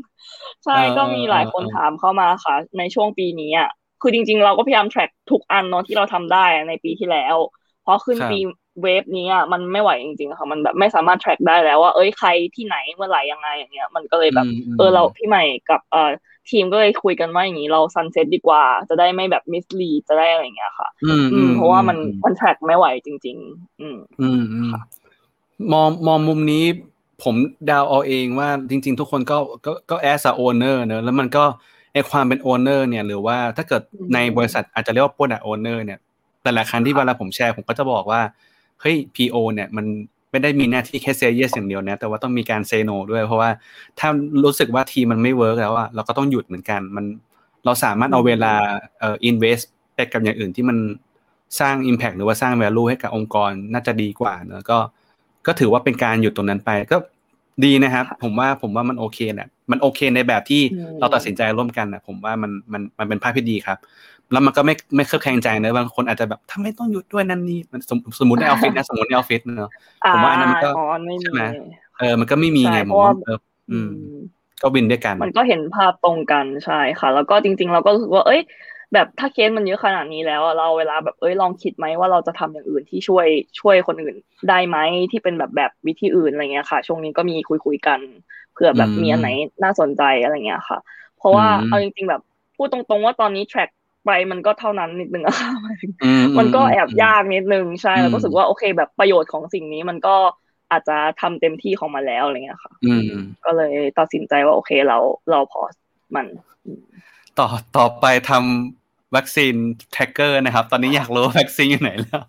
ใช่เออก็มีหลายคนเออถามเข้ามาค่ะ ในช่วงปีนี้อะคือจริง ๆ เราก็พยายาม track ทุกอันเนาะที่เราทำได้อะในปีที่แล้ว เพราะขึ้นครับปี wave นี้อะมันไม่ไหวจริงๆค่ะมันแบบไม่สามารถ track ได้แล้วว่าเอ้ยใครที่ไหนเมื่อไหร่ยังไงอย่างเงี้ยมันก็เลยแบบมเออเราพี่ใหม่กับเอ่อทีมก็เลยคุยกันว่าอย่างนี้เรา sunset ดีกว่า จะได้ไม่แบบ mislead จะได้อะไรอย่างเงี้ยค่ะ อืมอืมเพราะว่ามันอืมัน track ไม่ไหวจริง ๆ อืม อืมอืม มองมองมุมนี้ผมเดาวเอาเองว่าจริง ๆ ทุกคนก็ก็ก็ as owner เนอะแล้วมันก็ไอความเป็น owner เนี่ย หรือว่าถ้าเกิดในบริษัทอาจจะเรียกว่า product owner เนี่ย แต่ละครั้งที่เวลาผมแชร์ผมก็จะบอกว่าเฮ้ย PO เนี่ยมันไม่ได้มีหน้าที่แค่ say yes อย่างเดียวนะ แต่ว่าต้องมีการ say no ด้วยเพราะว่าถ้ารู้สึกว่าทีมมันไม่ work แล้วอะเราก็ต้องหยุดเหมือนกันมันเราสามารถเอาเวลาเอ่อ invest ไปกับอย่างอื่นที่มันสร้าง impact หรือว่าสร้าง value ให้กับองค์กรน่าจะดีกว่าเนอะก็ ก็ถือว่าเป็นการหยุดตรงนั้นไปก็ดีนะครับ ผมว่าผมว่ามันโอเคแหละมันโอเคในแบบที่เราตัดสินใจร่วมกันนะผมว่ามันมันมันเป็นภาพที่ดีครับ แล้วมันก็ไม่ไม่เคลือบแคลงใจนะบางคนอาจจะแบบทำไมต้องหยุดด้วยนั่นนี่มันสมสมมติในออฟฟิศนะสมมติในออฟฟิศเนอะผมว่าอันนั้นมันก็ใช่ไหมเออมันก็ไม่มีไงผมว่าเอออืมก็ win ด้วยกัน มันก็เห็นภาพตรงกันใช่ค่ะ แล้วก็จริง ๆ เราก็รู้สึกว่าเอ้ย แบบถ้าเคสมันเยอะขนาดนี้แล้วเราเวลาแบบเอ้ยลองคิดไหมว่าเราจะทำอย่างอื่นที่ช่วยช่วยคนอื่นได้ไหมที่เป็นแบบแบบวิธีอื่นอะไรเงี้ยค่ะ ช่วงนี้ก็มีคุยคุยกันเผื่อแบบมีอันไหนน่าสนใจอะไรเงี้ยค่ะ เพราะว่าเอาจริงๆแบบพูดตรงๆว่าตอนนี้แทร็กไปมันก็เท่านั้นนิดนึงอะค่ะมันก็แอบยากนิดนึงใช่แล้วก็รู้สึกว่าโอเค แบบประโยชน์ของสิ่งนี้มันก็อาจจะทำเต็มที่ของมันแล้วอะไรเงี้ยค่ะ อืมก็เลยตัดสินใจว่าโอเคเราเราพอมัน ต่อต่อไปทำ วัคซีนแท็กเกอร์นะครับ ตอนนี้อยากรู้วัคซีนอยู่ไหนแล้ว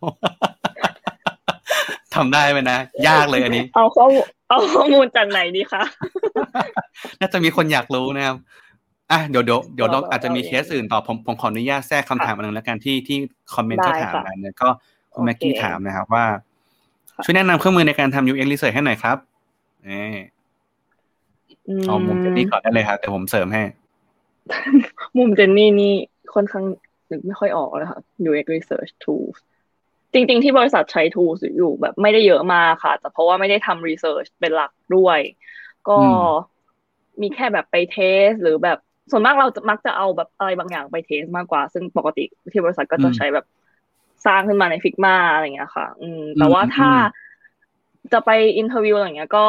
ทำได้ไหมนะ ยากเลยอันนี้ เอาข้อมูลเอาข้อมูลจากไหนดีคะน่าจะมีคนอยากรู้นะครับอะเดี๋ยวเดี๋ยวเดี๋ยวเราอาจจะมีเคสอื่นต่อผมผมขออนุญาตแทรกคำถามอันนึงแล้วกันที่ที่คอมเมนต์เขาถามมาเนี่ยก็คุณแม็กกี้ถามนะครับว่า ช่วยแนะนำเครื่องมือในการทำ UX research ให้หน่อยครับเออเอามุมเจนนี่ก่อนได้เลยครับแต่ผมเสริมให้ มุมเจนนี่นี่ ค่อนข้างนึกไม่ค่อยออกเลยค่ะ UX research tools จริง ๆ ที่บริษัทใช้ tools อยู่แบบไม่ได้เยอะมากค่ะ แต่เพราะว่าไม่ได้ทำ research เป็นหลักด้วย ก็มีแค่แบบไป test หรือแบบส่วนมากเราจะมักจะเอาแบบอะไรบางอย่างไป test มากกว่า ซึ่งปกติที่บริษัทก็จะใช้แบบสร้างขึ้นมาใน Figma อะไรเงี้ยค่ะ อืม แต่ว่าถ้าจะไป interview อะไรเงี้ยก็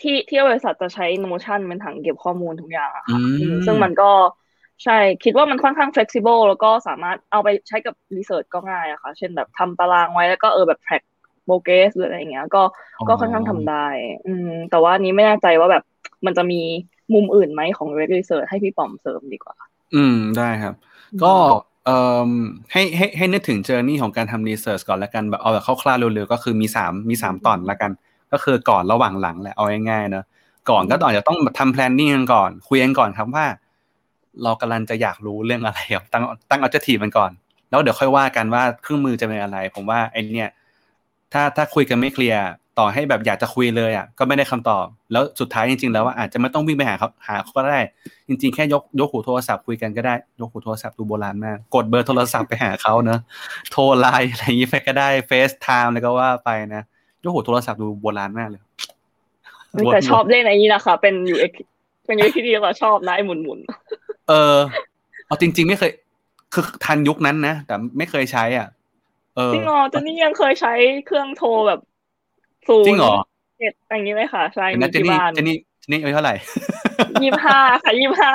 ที่ที่บริษัทจะใช้ Notion เป็นถังเก็บข้อมูลทุกอย่างอะค่ะ ซึ่งมันก็ ใช่คิดว่ามันค่อนข้าง flexible แล้วก็สามารถเอาไปใช้กับ research ก็ง่ายอะค่ะเช่นแบบทำตารางไว้แล้วก็เออแบบ track progress หรืออะไรเงี้ย ก็ก็ค่อนข้างทำได้ อืม แต่ว่านี้ไม่แน่ใจว่าแบบมันจะมีมุมอื่นไหมของ research ให้พี่ป๋อมเสริมดีกว่า อืมได้ครับ ก็เอ่อให้ให้ให้นึกถึงเจอร์นี่ของการทำรีเสิร์ชก่อนละกันแบบเอาแบบคร่าวๆเร็วๆก็คือมีสามมีสามตอนละกัน ก็คือก่อนระหว่างหลังแหละเอาง่ายๆเนอะก่อนก็ต้องจะต้องทำ planning กันก่อนคุยกันก่อนครับว่า เรากำลังจะอยากรู้เรื่องอะไรครับตั้งตั้ง objective มันก่อน แล้วเดี๋ยวค่อยว่ากันว่าเครื่องมือจะเป็นอะไร ผมว่าไอเนี่ยถ้าถ้าคุยกันไม่เคลียร์ต่อให้แบบอยากจะคุยเลยอะก็ไม่ได้คำตอบ แล้วสุดท้ายจริงๆ แล้วว่าอาจจะไม่ต้องวิ่งไปหาเขาหาเขาก็ได้ จริง ๆ แค่ยกยกหูโทรศัพท์คุยกันก็ได้ ยกหูโทรศัพท์ดูโบราณมาก กดเบอร์โทรศัพท์ไปหาเขาเนอะโทรไลน์อะไรอย่างนี้ไปก็ได้เฟซไทม์แล้วก็ว่าไปนะยกหูโทรศัพท์ดูโบราณมากเลยแต่ชอบเล่นไอ้นี้นะคะเป็น UX เป็น UX ที่ดีกว่าชอบนะไอ้หมุนหมุน เออเอาจริง ๆ ไม่เคย คือทันยุคนั้นนะแต่ไม่เคยใช้ อะ เออจริงเหรอเจนนี่ยังเคยใช้เครื่องโทรแบบศูนย์จริงเหรอเจ็ดอย่างนี้เลยค่ะ ใช่เดี๋ยวมีนะเจนที่นี่บ้านเจนนี่เจนนี่อายุเท่าไหร่ยี่ห้าค่ะยี่ห้า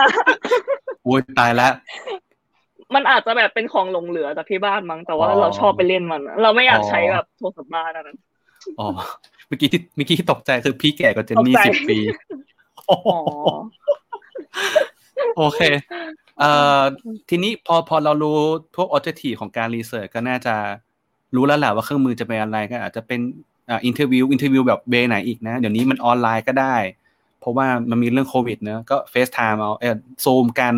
อุ้ยตายแล้วมันอาจจะแบบเป็นของหลงเหลือจากที่บ้านมั้งแต่ว่าอ๋อเราชอบไปเล่นมันอะเราไม่อยากใช้อ๋อแบบโทรศัพท์บ้านอันนั้นอ๋อเมื่อกี้ที่เมื่อกี้ที่ตกใจคือพี่แก่กว่าเจนนี่ตกใจสิบปีอ๋อ โอเคเอ่อทีนี้พอพอเรารู้พวก objective ของการ research ก็น่าจะรู้แล้วแหละว่าเครื่องมือจะเป็นอะไรก็อาจจะเป็นอ่า interview interview แบบไหนอีกนะ เดี๋ยวนี้มันออนไลน์ก็ได้ เพราะว่ามันมีเรื่องโควิดเนอะก็ FaceTime เอาเออซูมกัน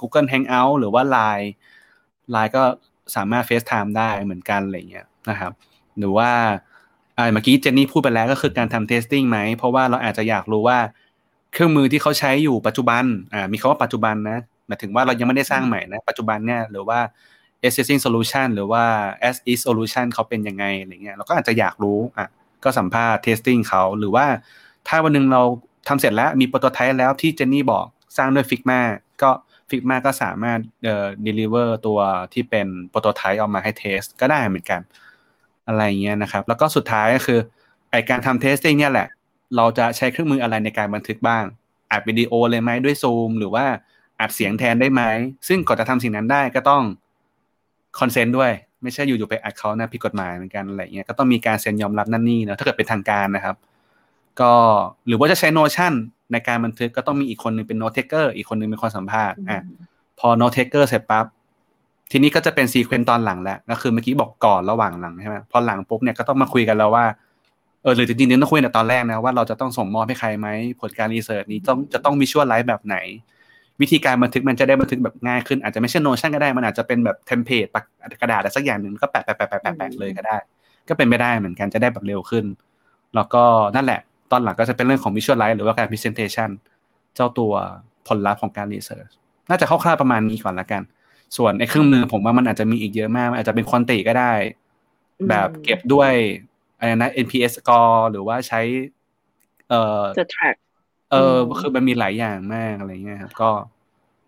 Google Hangout หรือว่า Line Line ก็สามารถ FaceTime ได้เหมือนกันอะไรเงี้ยนะครับ หรือว่าอ่าเมื่อกี้เจนนี่พูดไปแล้วก็คือการทำ testing ไหม เพราะว่าเราอาจจะอยากรู้ว่า เครื่องมือที่เขาใช้อยู่ปัจจุบันอ่ามีคำว่าปัจจุบันนะหมายถึงว่าเรายังไม่ได้สร้างใหม่นะปัจจุบันเนี่ยหรือว่า existing solution หรือว่า as is solution เขาเป็นยังไงอะไรเงี้ยเราก็อาจจะอยากรู้อะก็สัมภาษณ์ testing เขาหรือว่าถ้าวันหนึ่งเราทำเสร็จแล้วมีโปรโตไทป์แล้วที่เจนนี่บอกสร้างด้วย Figma ก็ Figma ก็สามารถเอ่อ deliver ตัวที่เป็นโปรโตไทป์ออกมาให้เทสก็ได้เหมือนกัน อะไรเงี้ยนะครับ แล้วก็สุดท้ายก็คือไอการทำ testing เนี่ยแหละ เราจะใช้เครื่องมืออะไรในการบันทึกบ้าง อัดวิดีโอเลยไหมด้วยซูมหรือว่าอัดเสียงแทนได้ไหม ซึ่งก่อนจะทำสิ่งนั้นได้ก็ต้องconsent ด้วย ไม่ใช่อยู่ๆไปอัดเขานะผิดกฎหมายเหมือนกันอะไรเงี้ยก็ต้องมีการเซ็นยอมรับนั่นนี่นะถ้าเกิดเป็นทางการนะครับ ก็หรือว่าจะใช้ Notion ในการบันทึกก็ต้องมีอีกคนหนึงเป็น note taker อีกคนหนึงเป็นคนสัมภาษณ์อะพอ note taker เสร็จปั๊บทีนี้ก็จะเป็น sequence ตอนหลังแล้วก็คือเมื่อกี้บอกก่อนระหว่างหลังใช่ไหมพอหลังปุ๊บเนี่ยก็ต้องมาคุยกันแล้วว่า เออหรือจริงๆต้องคุยแต่ตอนแรกนะว่าเราจะต้องส่งมอบให้ใครไหมผลการ research นี้ต้องจะต้อง visualize แบบไหน วิธีการบันทึกมันจะได้บันทึกแบบง่ายขึ้น อาจจะไม่ใช่ Notion ก็ได้มันอาจจะเป็นแบบ template กระดาษอะไรสักอย่างหนึ่งก็แปะแปะแปะแปะแปะเลยก็ได้ ก็เป็นไปได้เหมือนกันจะได้แบบเร็วขึ้น แล้วก็นั่นแหละ ตอนหลังก็จะเป็นเรื่องของ Visualize หรือว่าการ Presentation เจ้าตัวผลลัพธ์ของการ Research น่าจะคร่าวๆประมาณนี้ก่อนละกัน ส่วนไอ้เครื่องมือผมว่ามันอาจจะมีอีกเยอะมากอาจจะเป็น quanti ก็ได้ แบบเก็บด้วย อะไรนะ NPS score หรือว่าใช้ เอ่อจะ track เอออืมคือมันมีหลายอย่างมากอะไรเงี้ยครับก็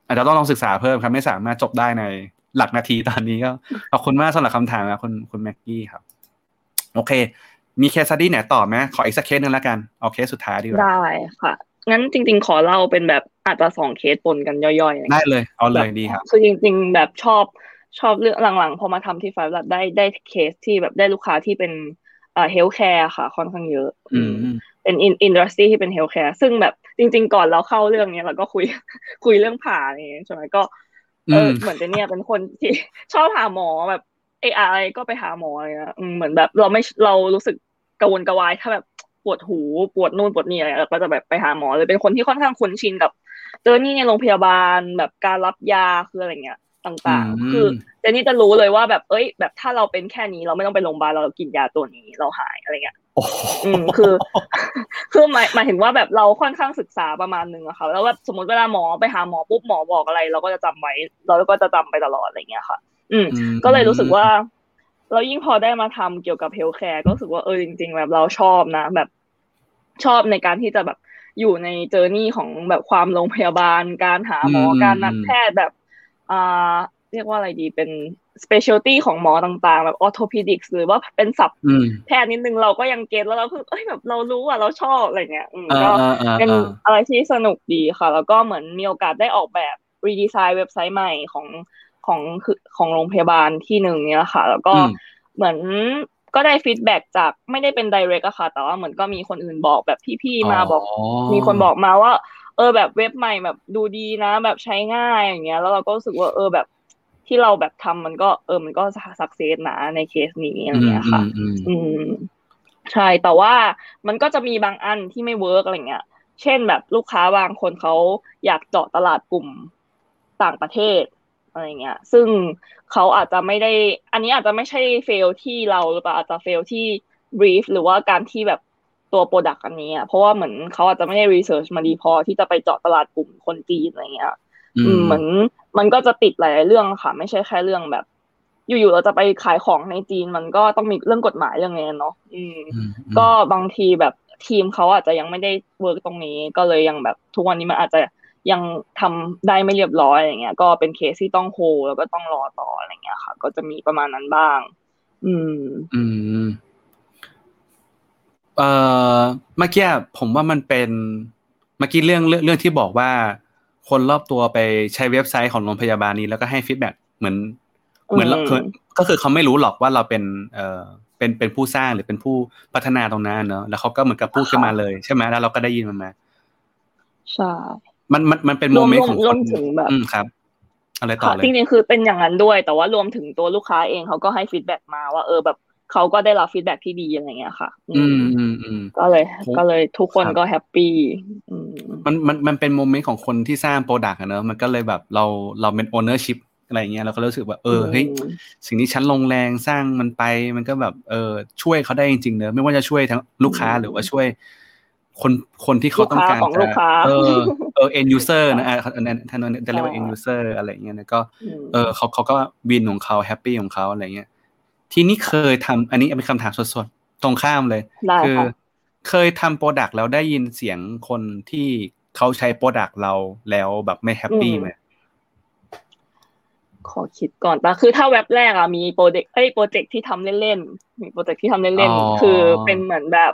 อาจจะต้องลองศึกษาเพิ่มครับ ไม่สามารถจบได้ในหลักนาทีตอนนี้ก็ขอบคุณมากสำหรับคำถามนะคุณคุณแม็กกี้ครับ โอเค มี case study ไหนต่อไหมขออีกสักเคสหนึงแล้วกัน เอาเคสสุดท้ายดีกว่า ได้ค่ะ งั้นจริง ๆ ขอเล่าเป็นแบบอาจจะสองเคสปนกันย่อยๆอย่างเงี้ยได้เลย เอาเลยดีครับคือจริง ๆ แบบชอบชอบเรื่องหลังๆ พอมาทำที่ไฟล์แบบได้ได้เคสที่แบบได้ลูกค้าที่เป็น เอ่อ healthcare ค่ะ ค่อนข้างเยอะ อืมเป็นอิน industry ที่เป็น healthcare ซึ่งแบบจริง ๆ ก่อนเราเข้าเรื่องเนี้ยเราก็คุยคุยเรื่องผ่าอะไรอย่างเงี้ยใช่ไหมก็เอออมเหมือนเจเนี่ยเป็นคนที่ชอบหาหมอแบบเอออะไรก็ไปหาหมออะไรเงี้ยอืมเหมือนแบบเราไม่เรารู้สึกกระวนกระวายถ้าแบบปวดหูปวดนู่นปวดนี่อะไรเราก็จะแบบไปหาหมอเลยเป็นคนที่ค่อนข้างคุ้นชินกับเจอนี่ในโรงพยาบาลแบบการรับยาคืออะไรเงี้ย ต่างอืมๆคือเจนนี่จะรู้เลยว่าแบบเอ้ย แบบถ้าเราเป็นแค่นี้เราไม่ต้องไปโรงพยาบาลเรากินยาตัวนี้เราหายอะไรเงี้ยโอ้โหอืมคือ คือหมายหมายถึงว่าแบบเราค่อนข้างศึกษาประมาณนึงอะค่ะ แล้วแบบสมมติเวลาหมอไปหาหมอปุ๊บหมอบอกอะไร เราก็จะจำไว้ เราก็จะจำไปตลอดอะไรเงี้ยค่ะอืมอืม ก็เลยรู้สึกว่า เรายิ่งพอได้มาทำเกี่ยวกับ healthcare ก็รู้สึกว่าเออจริง ๆ แบบเราชอบนะ แบบชอบในการที่จะแบบอยู่ใน journey ของแบบความโรงพยาบาลการหาหมออมการนัดแพทย์แบบ อ่าเรียกว่าอะไรดีเป็น specialty ของหมอต่างๆ แบบ orthopedics หรือว่าเป็นศัพท์อืมแพทย์นิดนึงเราก็ยัง get แล้วเราคือเอ้ยแบบเรารู้อะเราชอบอะไรเงี้ยอืมอ่าก็อ่าอ่าเป็นอ่าอะไรที่สนุกดีค่ะ แล้วก็เหมือนมีโอกาสได้ออกแบบ redesign เว็บไซต์ใหม่ของของคือของโรงพยาบาลที่หนึ่งเนี่ยค่ะ แล้วก็อืมเหมือนก็ได้ feedback จากไม่ได้เป็น direct อะค่ะ แต่ว่าเหมือนก็มีคนอื่นบอกแบบพี่ๆมาบอก มีคนบอกมาว่า เออแบบเว็บใหม่แบบดูดีนะ แบบใช้ง่ายอย่างเงี้ย แล้วเราก็รู้สึกว่าเออแบบที่เราแบบทำมันก็เออมันก็ success นะในเคสนี้อะไรอืมเงี้ยค่ะอืมอืมอืมใช่แต่ว่ามันก็จะมีบางอันที่ไม่ work อะไรเงี้ย เช่นแบบลูกค้าบางคนเขาอยากเจาะตลาดกลุ่มต่างประเทศอะไรเงี้ย ซึ่งเขาอาจจะไม่ได้ อันนี้อาจจะไม่ใช่ fail ที่เราหรือเปล่าอาจจะ fail ที่ brief หรือว่าการที่แบบ ตัว product อันนี้อะเพราะว่าเหมือนเขาอาจจะไม่ได้ research มาดีพอที่จะไปเจาะตลาดกลุ่มคนจีนอะไรเงี้ยอืมเหมือนมันก็จะติดหลายๆเรื่องค่ะ ไม่ใช่แค่เรื่องแบบ อยู่ๆเราจะไปขายของในจีนมันก็ต้องมีเรื่องกฎหมายเรื่องนี้เนาะอืมอืมก็บางทีแบบทีมเขาอาจจะยังไม่ได้ work ตรงนี้ ก็เลยยังแบบทุกวันนี้มันอาจจะยังทำได้ไม่เรียบร้อยอะไรเงี้ย ก็เป็นเคสที่ต้อง hold แล้วก็ต้องรอต่ออะไรเงี้ยค่ะ ก็จะมีประมาณนั้นบ้าง อืม อืม เอ่อเมื่อกี้ผมว่ามันเป็นเมื่อกี้เรื่องเรื่องเรื่องที่บอกว่า คนรอบตัวไปใช้เว็บไซต์ของโรงพยาบาลนี้แล้วก็ให้ฟีดแบ็กเหมือน เหมือนเราอืมคือก็คือเขาไม่รู้หรอกว่าเราเป็น เอ่อเป็นเป็นผู้สร้างหรือเป็นผู้พัฒนาตรงนั้นเนอะแล้วเขาก็เหมือนกับพูดขึ้นมาเลยใช่ไหมแล้วเราก็ได้ยินมันมาใช่มันมันมันเป็นรโมวมเมนรต์วมของรควมนถึงแบบอืมครับอะไรต่อค่ะเลยจริงๆคือเป็นอย่างนั้นด้วย แต่ว่ารวมถึงตัวลูกค้าเองเขาก็ให้ feedback มาว่าเออแบบ เขาก็ได้รับ feedback ที่ดีอะไรเงี้ยค่ะ อือืมมอืมอืมก็เลยผมก็เลยทุกคนครับก็ happy อืมมันมันมันเป็น moment ของคนที่สร้าง product อะเนอะมันก็เลยแบบเราเราเป็น ownership อะไรอย่างเงี้ยเราก็รู้สึกว่าเออเฮ้ยอืมสิ่งที่ฉันลงแรงสร้างมันไปมันก็แบบเออช่วยเขาได้จริงๆเนอะไม่ว่าจะช่วยทั้งลูกค้าอืมหรือว่าช่วย คนคนที่เขาต้องการลูกค้าของจะลูกค้าเออเออ end user นะอะอันนั้นน่าจะเรียกว่าอ่า end user อะไรอย่างเงี้ยนะก็มเออเขาเขาก็ win ของเขา happy ของเขาอะไรเงี้ย ทีนี้เคยทำอันนี้เป็นคำถามสดๆ ตรงข้ามเลยได้คือค่ะเคยทำ product แล้วได้ยินเสียงคนที่เขาใช้ product เราแล้วแบบไม่ happy ไหมขอคิดก่อนแต่คือถ้าเว็บแรกอะมีโปรเจกต์เอ้ยโปรเจกต์ที่ทำเล่นๆมีโปรเจกต์ที่ทำเล่นอ๋อๆคือเป็นเหมือนแบบ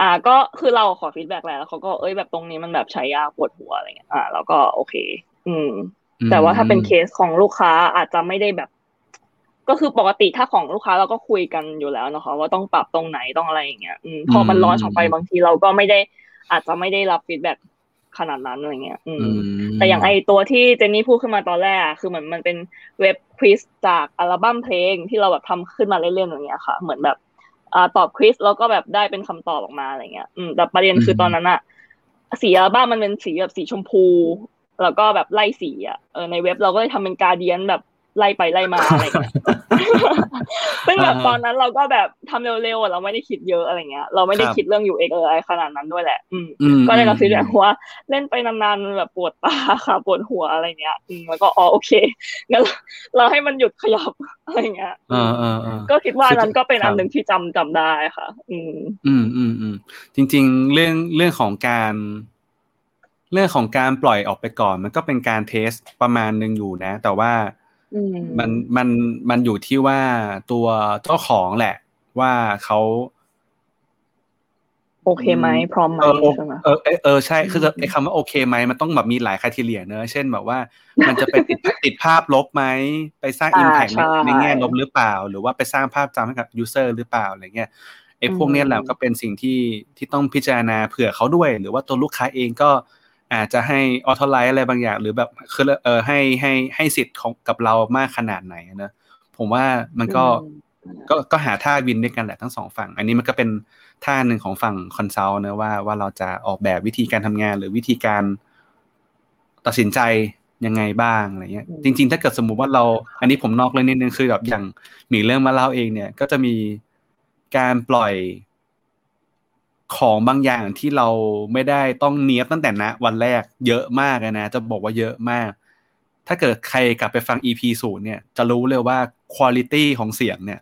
อ่า ก็คือเราขอ feedback แล้วเขาก็เอ้ยแบบตรงนี้มันแบบใช้ยากปวดหัวอะไรเงี้ยอ่า แล้วก็โอเค อืม แต่ว่าถ้าเป็นเคสของลูกค้าอาจจะไม่ได้แบบ ก็คือปกติถ้าของลูกค้าเราก็คุยกันอยู่แล้วนะคะ ว่าต้องปรับตรงไหนต้องอะไรอย่างเงี้ยอืมพอมัน launch ออกไปบางทีเราก็ไม่ได้ อาจจะไม่ได้รับ feedback ขนาดนั้นอะไรเงี้ย อืม แต่อย่างไอตัวที่เจนนี่พูดขึ้นมาตอนแรกอะคือเหมือนมันเป็นเว็บ quiz จากอัลบั้มเพลงที่เราแบบทำขึ้นมาเล่นๆอย่างเงี้ยค่ะ เหมือนแบบอ่าตอบควิสแล้วก็แบบได้เป็นคำตอบออกมาอะไรเงี้ย อืมแต่ประเด็นคือตอนนั้นอะสีอัลบั้มมันเป็นสีแบบสีชมพู แล้วก็แบบไล่สีอะเออในเว็บเราก็เลยทำเป็นการเดียนแบบ ไล่ไปไล่มาอะไรเงี้ยซึ่งแบบตอนนั้นเราก็แบบทำเร็วๆเราไม่ได้คิดเยอะอะไรเงี้ย เราไม่ได้คิดเรื่อง UX อะไรขนาดนั้นด้วยแหละ อืมก็ได้รับฟีดแบ็กว่าเล่นไปนานๆแบบปวดตาค่ะปวดหัวอะไรเงี้ยอืมแล้วก็อ๋อโอเคงั้นเราให้มันหยุดขยับอะไรเงี้ยก็คิดว่านั้นก็เป็นอันหนึ่งที่จำจำได้ค่ะ อืม อืมอืมอืมจริง ๆ เรื่องเรื่องของการเรื่องของการปล่อยออกไปก่อน มันก็เป็นการเทสประมาณหนึ่งอยู่นะ แต่ว่า มันมันมันอยู่ที่ว่าตัวเจ้าของแหละ ว่าเขาโอเคไหมพร้อมไหมใช่ไหมเออเออใช่คือไอ้คำว่าโอเคไหมมันต้องแบบมีหลายคุณทีเลียเนอะเช่นแบบว่า มันจะไปติดติดภาพลบไหมไปสร้าง impact ในแง่ลบหรือเปล่า หรือว่าไปสร้างภาพจำให้กับ user หรือเปล่าอะไรเงี้ยไอ้พวกนี้แหละก็เป็นสิ่งที่ที่ต้องพิจารณาเผื่อเขาด้วย หรือว่าตัวลูกค้าเองก็ อาจจะให้ authorize อะไรบางอย่าง หรือแบบคือเออให้ให้ให้สิทธิ์ของกับเรามากขนาดไหนนะผมว่ามันก็ก็ก็หาท่า win ด้วยกันแหละทั้งสองฝั่ง อันนี้มันก็เป็นท่าหนึ่งของฝั่ง consult นะว่าว่าเราจะออกแบบวิธีการทำงาน หรือวิธีการตัดสินใจยังไงบ้างอะไรเงี้ย จริง ๆ ถ้าเกิดสมมุติว่าเรา อันนี้ผมนอกเลยนิดนึงคือแบบอย่างมีเรื่องมาเล่าเองเนี่ย ก็จะมีการปล่อย ของบางอย่างที่เราไม่ได้ต้องเนียบตั้งแต่ณวันแรกเยอะมากนะ จะบอกว่าเยอะมาก ถ้าเกิดใครกลับไปฟัง EP ศูนย์เนี่ยจะรู้เลยว่าคุณภาพของเสียงเนี่ย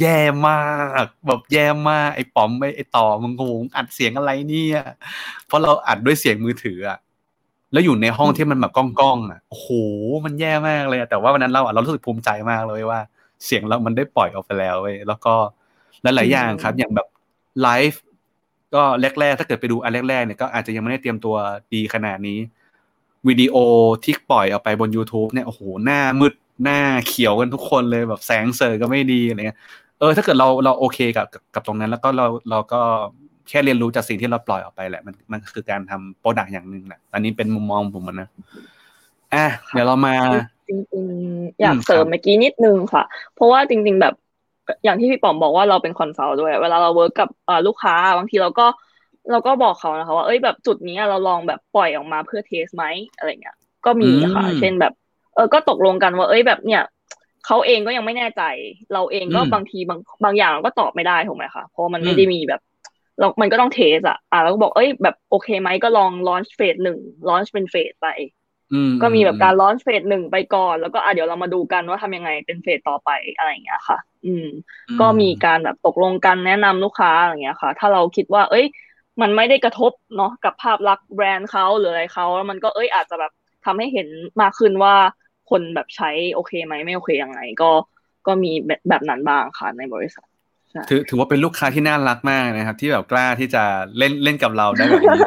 แย่มากแบบแย่มากไอ้ป๋อมไอ้ต่อมึงงงอัดเสียงอะไรเนี่ยเพราะเราอัดด้วยเสียงมือถืออะแล้วอยู่ในห้องที่มันแบบก้องๆอะโอ้โหมันแย่มากเลยแต่ว่าวันนั้นเราอะเรารู้สึกภูมิใจมากเลยว่า เสียงเรามันได้ปล่อยออกไปแล้วเว้ยแล้วก็หลายๆอย่างครับ อย่างแบบไลฟ์ ก็แรกๆ ถ้าเกิดไปดูอันแรกๆเนี่ยก็อาจจะยังไม่ได้เตรียมตัวดีขนาดนี้วิดีโอที่ปล่อยออกไปบน YouTube เนี่ยโอ้โหหน้ามืดหน้าเขียวกันทุกคนเลยแบบแสงเสร์ก็ไม่ดีอะไรเงี้ยเออถ้าเกิดเราเราโอเคกับกับตรงนั้น แล้วก็เราเราก็แค่เรียนรู้จากสิ่งที่เราปล่อยออกไปแหละมันมันคือการทำ product อย่างหนึ่งแหละอันนี้เป็นมุมมองผมนะอะเดี๋ยวเรามาจริงๆอยากเสริมเมื่อกี้นิดนึงค่ะ เพราะว่าจริง ๆ แบบ อย่างที่พี่ป๋อมบอกว่าเราเป็น consult ด้วย เวลาเรา work กับลูกค้าบางทีเราก็เราก็บอกเขานะคะว่าเอ้ยแบบจุดนี้เราลองแบบปล่อยออกมาเพื่อ test ไหมอะไรเงี้ย ก็มีค่ะ เช่นแบบ เออก็ตกลงกันว่าเอ้ยแบบเนี่ยเขาเองก็ยังไม่แน่ใจ เราเองก็บางทีบางบางอย่างเราก็ตอบไม่ได้ถูกไหมคะเพราะมันไม่ได้มีแบบเรามันก็ต้องเทสอะอะเราก็บอกเอ้ยแบบโอเคไหมก็ลองลอนช์เฟสหนึ่งลอนช์เป็นเฟสไป ก็มีแบบการลอนช์เฟสหนึ่งไปก่อน แล้วก็อะเดี๋ยวเรามาดูกันว่าทำยังไงเป็นเฟสต่อไปอะไรอย่างเงี้ยค่ะ อืม ก็มีการแบบตกลงกันแนะนำลูกค้าอะไรเงี้ยค่ะ ถ้าเราคิดว่า เอ้ย มันไม่ได้กระทบเนาะกับภาพลักษณ์แบรนด์เขาหรืออะไรเขาแล้วมันก็เอ้ยอาจจะแบบทำให้เห็นมากขึ้นว่าคนแบบใช้โอเคไหมไม่โอเคยังไงก็ก็มีแบบแบบนั้นบ้างค่ะในบริษัทถือถือว่าเป็นลูกค้าที่น่ารักมากนะครับ ที่แบบกล้าที่จะเล่นเล่นกับเราได้แบบนี้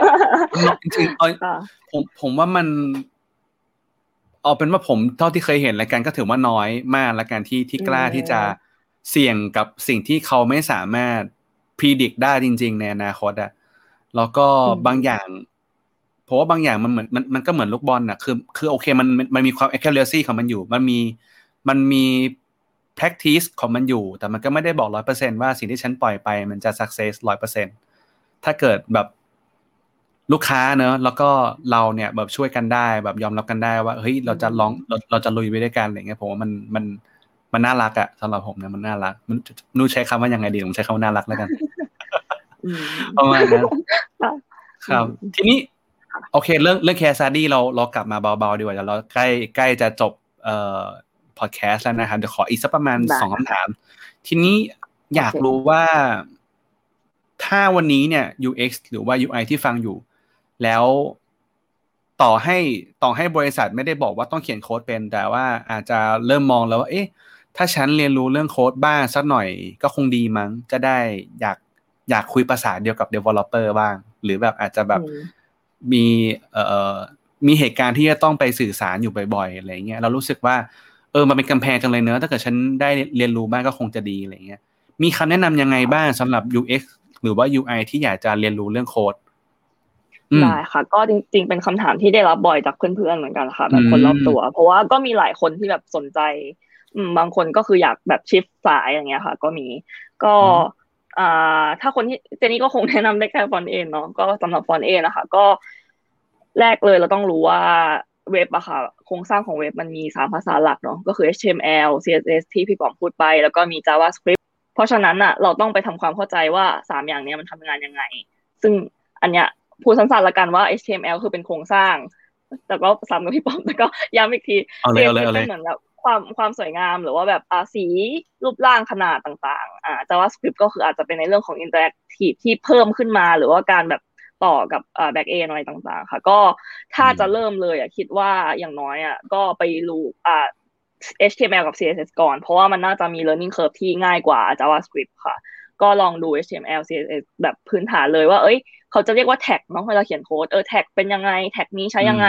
จริงๆผมผมว่ามัน เอาเป็นว่าผมเท่าที่เคยเห็นรายการก็ถือว่าน้อยมากละกันที่ที่กล้าที่จะเสี่ยงกับสิ่งที่เขาไม่สามารถพิจิตรได้จริง ๆ ในอนาคตอะแล้วก็บางอย่างเพราะว่าบางอย่างมันเหมือนมันมันก็เหมือนลูกบอลอะคือ คือโอเคมันมันมีความ accuracy ของมันอยู่ มันมีมันมี practice ของมันอยู่ แต่มันก็ไม่ได้บอกร้อยเปอร์เซ็นว่าสิ่งที่ฉันปล่อยไปมันจะ success ร้อยเปอร์เซ็นถ้าเกิดแบบ ลูกค้าเนอะแล้วก็เราเนี่ยแบบช่วยกันได้แบบยอมรับกันได้ว่าเฮ้ยเราจะลองเราเราจะลุยไปด้วยกันอะไรเงี้ยผมว่ามันมันมันน่ารักอะสำหรับผมเนี่ยมันน่ารักมันนูใช้คำว่ายังไงดีผมใช้คำว่าน่ารักแล้วกันประมาณนั้นครับ ทีนี้ โอเค เรื่องเรื่อง case study เราเรากลับมาเบาๆดีกว่าเดี๋ยวเราใกล้ใกล้จะจบเอ่อพอดแคสต์แล้วนะครับเดี๋ยวขออีกสักประมาณสองคำถาม ทีนี้อยากรู้ว่าถ้าวันนี้เนี่ย UX หรือว่า UI ที่ฟังอยู่ แล้วต่อให้ต่อให้บริษัทไม่ได้บอกว่าต้องเขียนโค้ดเป็น แต่ว่าอาจจะเริ่มมองแล้วว่า เอ๊ะ ถ้าฉันเรียนรู้เรื่องโค้ดบ้างสักหน่อยก็คงดีมั้ง จะได้อยากอยากคุยภาษาเดียวกับ developer บ้าง หรือแบบอาจจะแบบมีเอ่อมีเหตุการณ์ที่จะต้องไปสื่อสารอยู่บ่อยๆอะไรเงี้ยเรารู้สึกว่า เออมันเป็นกำแพงจังเลยเนอะถ้าเกิดฉันได้เรียนรู้บ้างก็คงจะดีอะไรเงี้ยมีคำแนะนำยังไงบ้างสำหรับ UX หรือว่า UI ที่อยากจะเรียนรู้เรื่องโค้ดอืม ได้ค่ะ ก็จริง ๆ เป็นคำถามที่ได้รับบ่อยจากเพื่อนๆเหมือนกันค่ะแบบคนรอบตัว เพราะว่าก็มีหลายคนที่แบบสนใจอืมบางคนก็คืออยากแบบชิฟสายอย่างเงี้ยค่ะ ก็มีก็อ่าถ้าคนที่เจนี่ก็คงแนะนำได้แค่ฟอนต์เองเนาะก็สำหรับฟอนต์เองนะคะ ก็แรกเลยเราต้องรู้ว่าเว็บอะค่ะ โครงสร้างของเว็บมันมีสามภาษาหลักเนาะก็คือ HTML CSS ที่พี่ป๋อมพูดไป แล้วก็มี JavaScript เพราะฉะนั้นอะเราต้องไปทำความเข้าใจว่าสามอย่างเนี้ยมันทำงานยังไง ซึ่งอันเนี้ย พูดสั้นๆละกันว่า HTML คือเป็นโครงสร้าง แต่ก็ซ้ำกับพี่ป๋อมแต่ก็ย้ำอีกทีเอาเลยเอาเลยเอาเลยป็นเหมือนแบบความความสวยงามหรือว่าแบบอ่าสีรูปร่างขนาดต่างๆอ่า JavaScript ก็คืออาจจะเป็นในเรื่องของ interactive ที่เพิ่มขึ้นมา หรือว่าการแบบต่อกับอ่า back end อะไรต่างๆ ค่ะ ก็ถ้าจะเริ่มเลยอะคิดว่าอย่างน้อยอะก็ไปรู้อ่า HTML กับ CSS ก่อน เพราะว่ามันน่าจะมี learning curve ที่ง่ายกว่า JavaScript ค่ะ ก็ลองดู HTML CSS แบบพื้นฐานเลยว่า เอ้ย เขาจะเรียกว่าแท็กเนาะเวลาเขียนโค้ดเออแท็กเป็นยังไง แท็กนี้ใช้ยังไง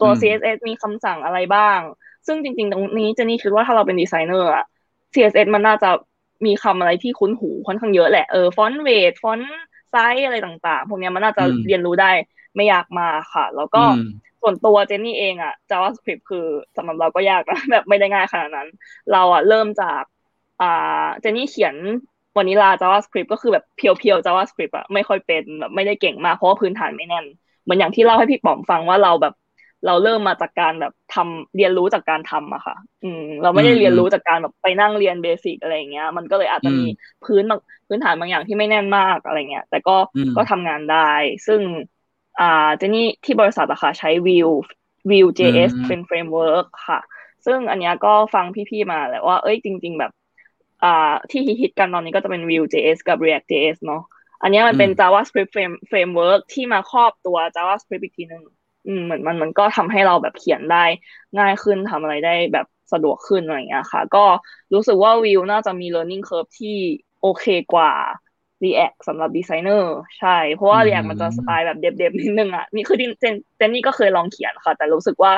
ตัวอืม CSS มีคำสั่งอะไรบ้าง ซึ่งจริง ๆ ตรงนี้เจนนี่คิดว่าถ้าเราเป็นดีไซเนอร์อะ CSS มันน่าจะมีคำอะไรที่คุ้นหูค่อนข้างเยอะแหละเออ font weight font size อะไรต่างๆ พวกเนี้ยมันน่าจะอืมเรียนรู้ได้ไม่ยากมากค่ะ แล้วก็อืมส่วนตัวเจนนี่เองอะ JavaScript คือสำหรับเราก็ยากนะแบบไม่ได้ง่ายขนาดนั้น เราอะเริ่มจากอ่าเจนนี่เขียน vanilla JavaScript ก็คือแบบเพียวๆ JavaScript อะไม่ค่อยเป็นแบบไม่ได้เก่งมากเพราะว่าพื้นฐานไม่แน่น เหมือนอย่างที่เล่าให้พี่ป๋อมฟังว่าเราแบบเราเริ่มมาจากการแบบทำเรียนรู้จากการทำอะค่ะ อืม เราไม่ได้อืมเรียนรู้จากการแบบไปนั่งเรียนเบสิกอะไรอย่างเงี้ย มันก็เลยอาจจะมีอืมพื้นบางพื้นฐานบางอย่างที่ไม่แน่นมากอะไรเงี้ย แต่ก็อืมก็ทำงานได้ ซึ่ง อ่าเจนี่ที่บริษัทอะค่ะใช้ Vue Vue JS อืมเป็น framework ค่ะ ซึ่งอันเนี้ยก็ฟังพี่ๆมาแหละว่า เอ้ยจริง ๆ แบบ อ่าที่ฮิตๆกันตอนนี้ก็จะเป็น Vue JS กับ React JS เนาะอันเนี้ยมันเป็นอืม JavaScript frame framework ที่มาครอบตัว JavaScript อีกทีนึงอืมเหมือนมันมันก็ทำให้เราแบบเขียนได้ง่ายขึ้นทำอะไรได้แบบสะดวกขึ้นอะไรอย่างเงี้ยค่ะ ก็รู้สึกว่า Vue น่าจะมี learning curve ที่โอเคกว่า React สำหรับดีไซเนอร์ใช่ เพราะว่าอืม React มันจะสไตล์แบบเด็บๆนิดนึงอะนี่คือเจนเจนนี่ก็เคยลองเขียนค่ะ แต่รู้สึกว่า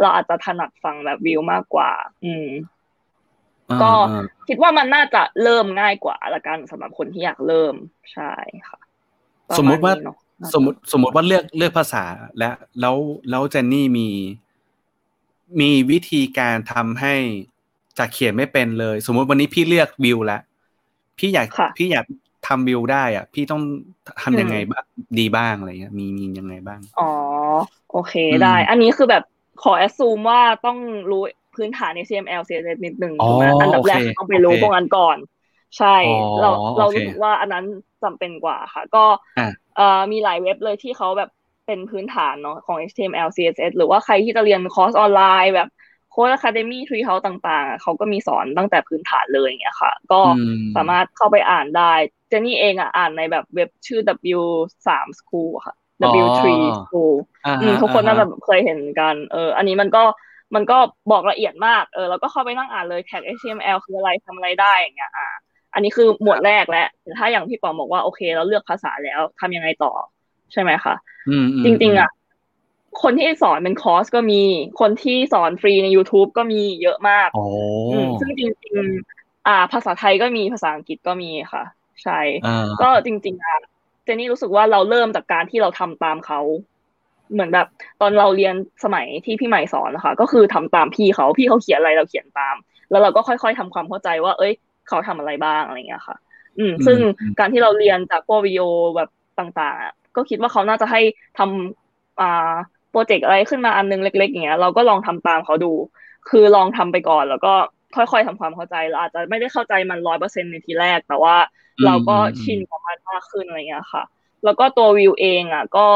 เราอาจจะถนัดฟังแบบ Vue มากกว่า อืม ก็อ่าคิดว่ามันน่าจะเริ่มง่ายกว่าละกันสำหรับคนที่อยากเริ่มใช่ค่ะประสมมุติว่าณนี้เนอะสมมติสมมติว่าเลือกเลือกภาษาและแล้วแล้วเจนนี่มี มีวิธีการทำให้จากเขียนไม่เป็นเลย สมมติวันนี้พี่เลือกวิวแล้วพี่อยากค่ะพี่อยากทำวิวได้อะ พี่ต้องทำยังไงอืมบ้างดีบ้างอะไรเงี้ยมีมียังไงบ้าง อ๋อ โอเคอืมได้ อันนี้คือแบบขอ assume ว่าต้องรู้ พื้นฐาน HTML CSS นิดนึงอ๋อถูกไหมอันดับแรกโอเคต้องไปรู้โอเคพวกนั้นก่อน ใช่อ๋อเราเราโอเครู้สึกว่าอันนั้นจำเป็นกว่าค่ะ ก็อะเอ่อมีหลายเว็บเลยที่เขาแบบเป็นพื้นฐานเนาะของ HTML CSS หรือว่าใครที่จะเรียนคอร์สออนไลน์แบบ Code Academy Treehouse ต่างๆอะเขาก็มีสอนตั้งแต่พื้นฐานเลยอย่างเงี้ยค่ะ ก็อืมสามารถเข้าไปอ่านได้ เจนนี่เองอะอ่านในแบบเว็บชื่อ W3 School ค่ะ W3 School อ่าอืมทุกคนน่าจะเคยเห็นกัน เออ อันนี้มันก็ มันก็บอกละเอียดมาก เออแล้วก็เข้าไปนั่งอ่านเลย tag HTML คืออะไรทำอะไรได้อย่างเงี้ยอ่า อันนี้คือหมวดแรกแล้วแต่ถ้าอย่างพี่ปอมบอกว่าโอเค เราเลือกภาษาแล้วทำยังไงต่อ ใช่ไหมคะอืมอืมจริง ๆ อะ คนที่สอนเป็นคอร์สก็มี คนที่สอนฟรีใน YouTube ก็มีเยอะมากโอ้อืมซึ่งจริง ๆ อ่า ภาษาไทยก็มีภาษาอังกฤษก็มีค่ะ ใช่อ่าก็จริง ๆอะเจนนี่รู้สึกว่าเราเริ่มจากการที่เราทำตามเขา เหมือนแบบตอนเราเรียนสมัยที่พี่ใหม่สอนนะคะ ก็คือทำตามพี่เขาพี่เขาเขียนอะไรเราเขียนตาม แล้วเราก็ค่อย ๆทำความเข้าใจว่า เอ้ย เขาทำอะไรบ้างอะไรเงี้ยค่ะ อืม ซึ่งการที่เราเรียนจากพวกวิดีโอแบบต่างๆอะก็คิดว่าเขาน่าจะให้ทำอ่าโปรเจกต์อะไรขึ้นมาอันนึงเล็ก ๆ อย่างเงี้ยเราก็ลองทำตามเขาดู คือลองทำไปก่อนแล้วก็ค่อยๆทำความเข้าใจเราอาจจะไม่ได้เข้าใจมันร้อยเปอร์เซ็นในทีแรก แต่ว่าเราก็ชินกับมันมากขึ้นอะไรเงี้ยค่ะ แล้วก็ตัววิวเองอะก็